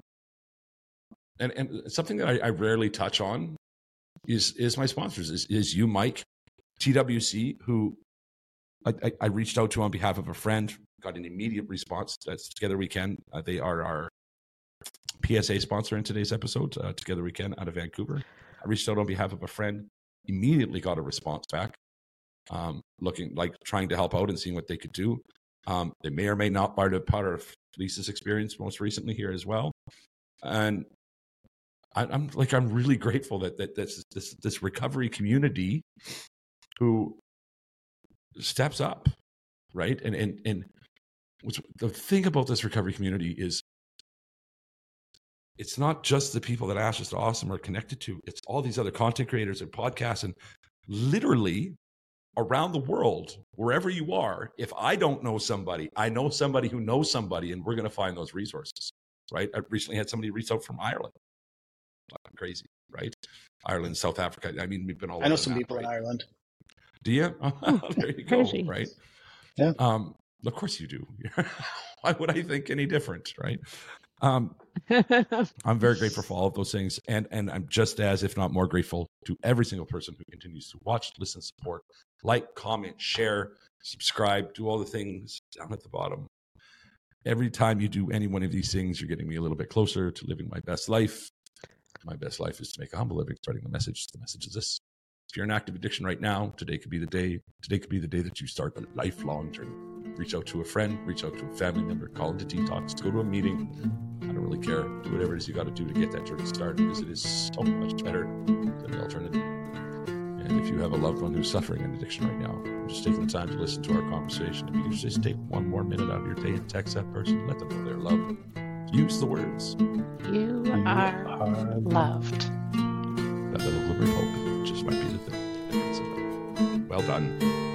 and and something that I, I rarely touch on is is my sponsors. Is is you, Mike, TWC, who I, I, I reached out to on behalf of a friend, got an immediate response. That's Together We Can. Uh, they are our PSA sponsor in today's episode. Uh, Together We Can out of Vancouver. I reached out on behalf of a friend, immediately got a response back, um, looking like trying to help out and seeing what they could do. Um, they may or may not part of part of Lisa's experience most recently here as well, and I, I'm like I'm really grateful that that this this this recovery community who steps up, right? And and and what's, the thing about this recovery community is it's not just the people that Ashes to Awesome are connected to. It's all these other content creators and podcasts and literally around the world, wherever you are. If I don't know somebody, I know somebody who knows somebody, and we're going to find those resources. Right? I recently had somebody reach out from Ireland. Fucking Crazy, right? Ireland, South Africa. I mean, we've been all. I know some that, people right? in Ireland. Do you? [laughs] there you go. Right. Yeah. Um, of course you do. [laughs] Why would I think any different? Right. Um, [laughs] I'm very grateful for all of those things, and and I'm just as, if not more, grateful to every single person who continues to watch, listen, support, like, comment, share, subscribe, do all the things down at the bottom. Every time you do any one of these things, you're getting me a little bit closer to living my best life. My best life is to make a humble living, spreading the message. The message is this: if you're in active addiction right now, today could be the day. Today could be the day that you start a lifelong journey. Reach out to a friend, reach out to a family member, call into detox, go to a meeting. I don't really care. Do whatever it is you got to do to get that journey started because it is so much better than the alternative. And if you have a loved one who's suffering an addiction right now, just taking the time to listen to our conversation. If you could just take one more minute out of your day and text that person, let them know they're loved. Use the words. you are loved. That little glimmer of hope just might be the thing. that gets it. Well done.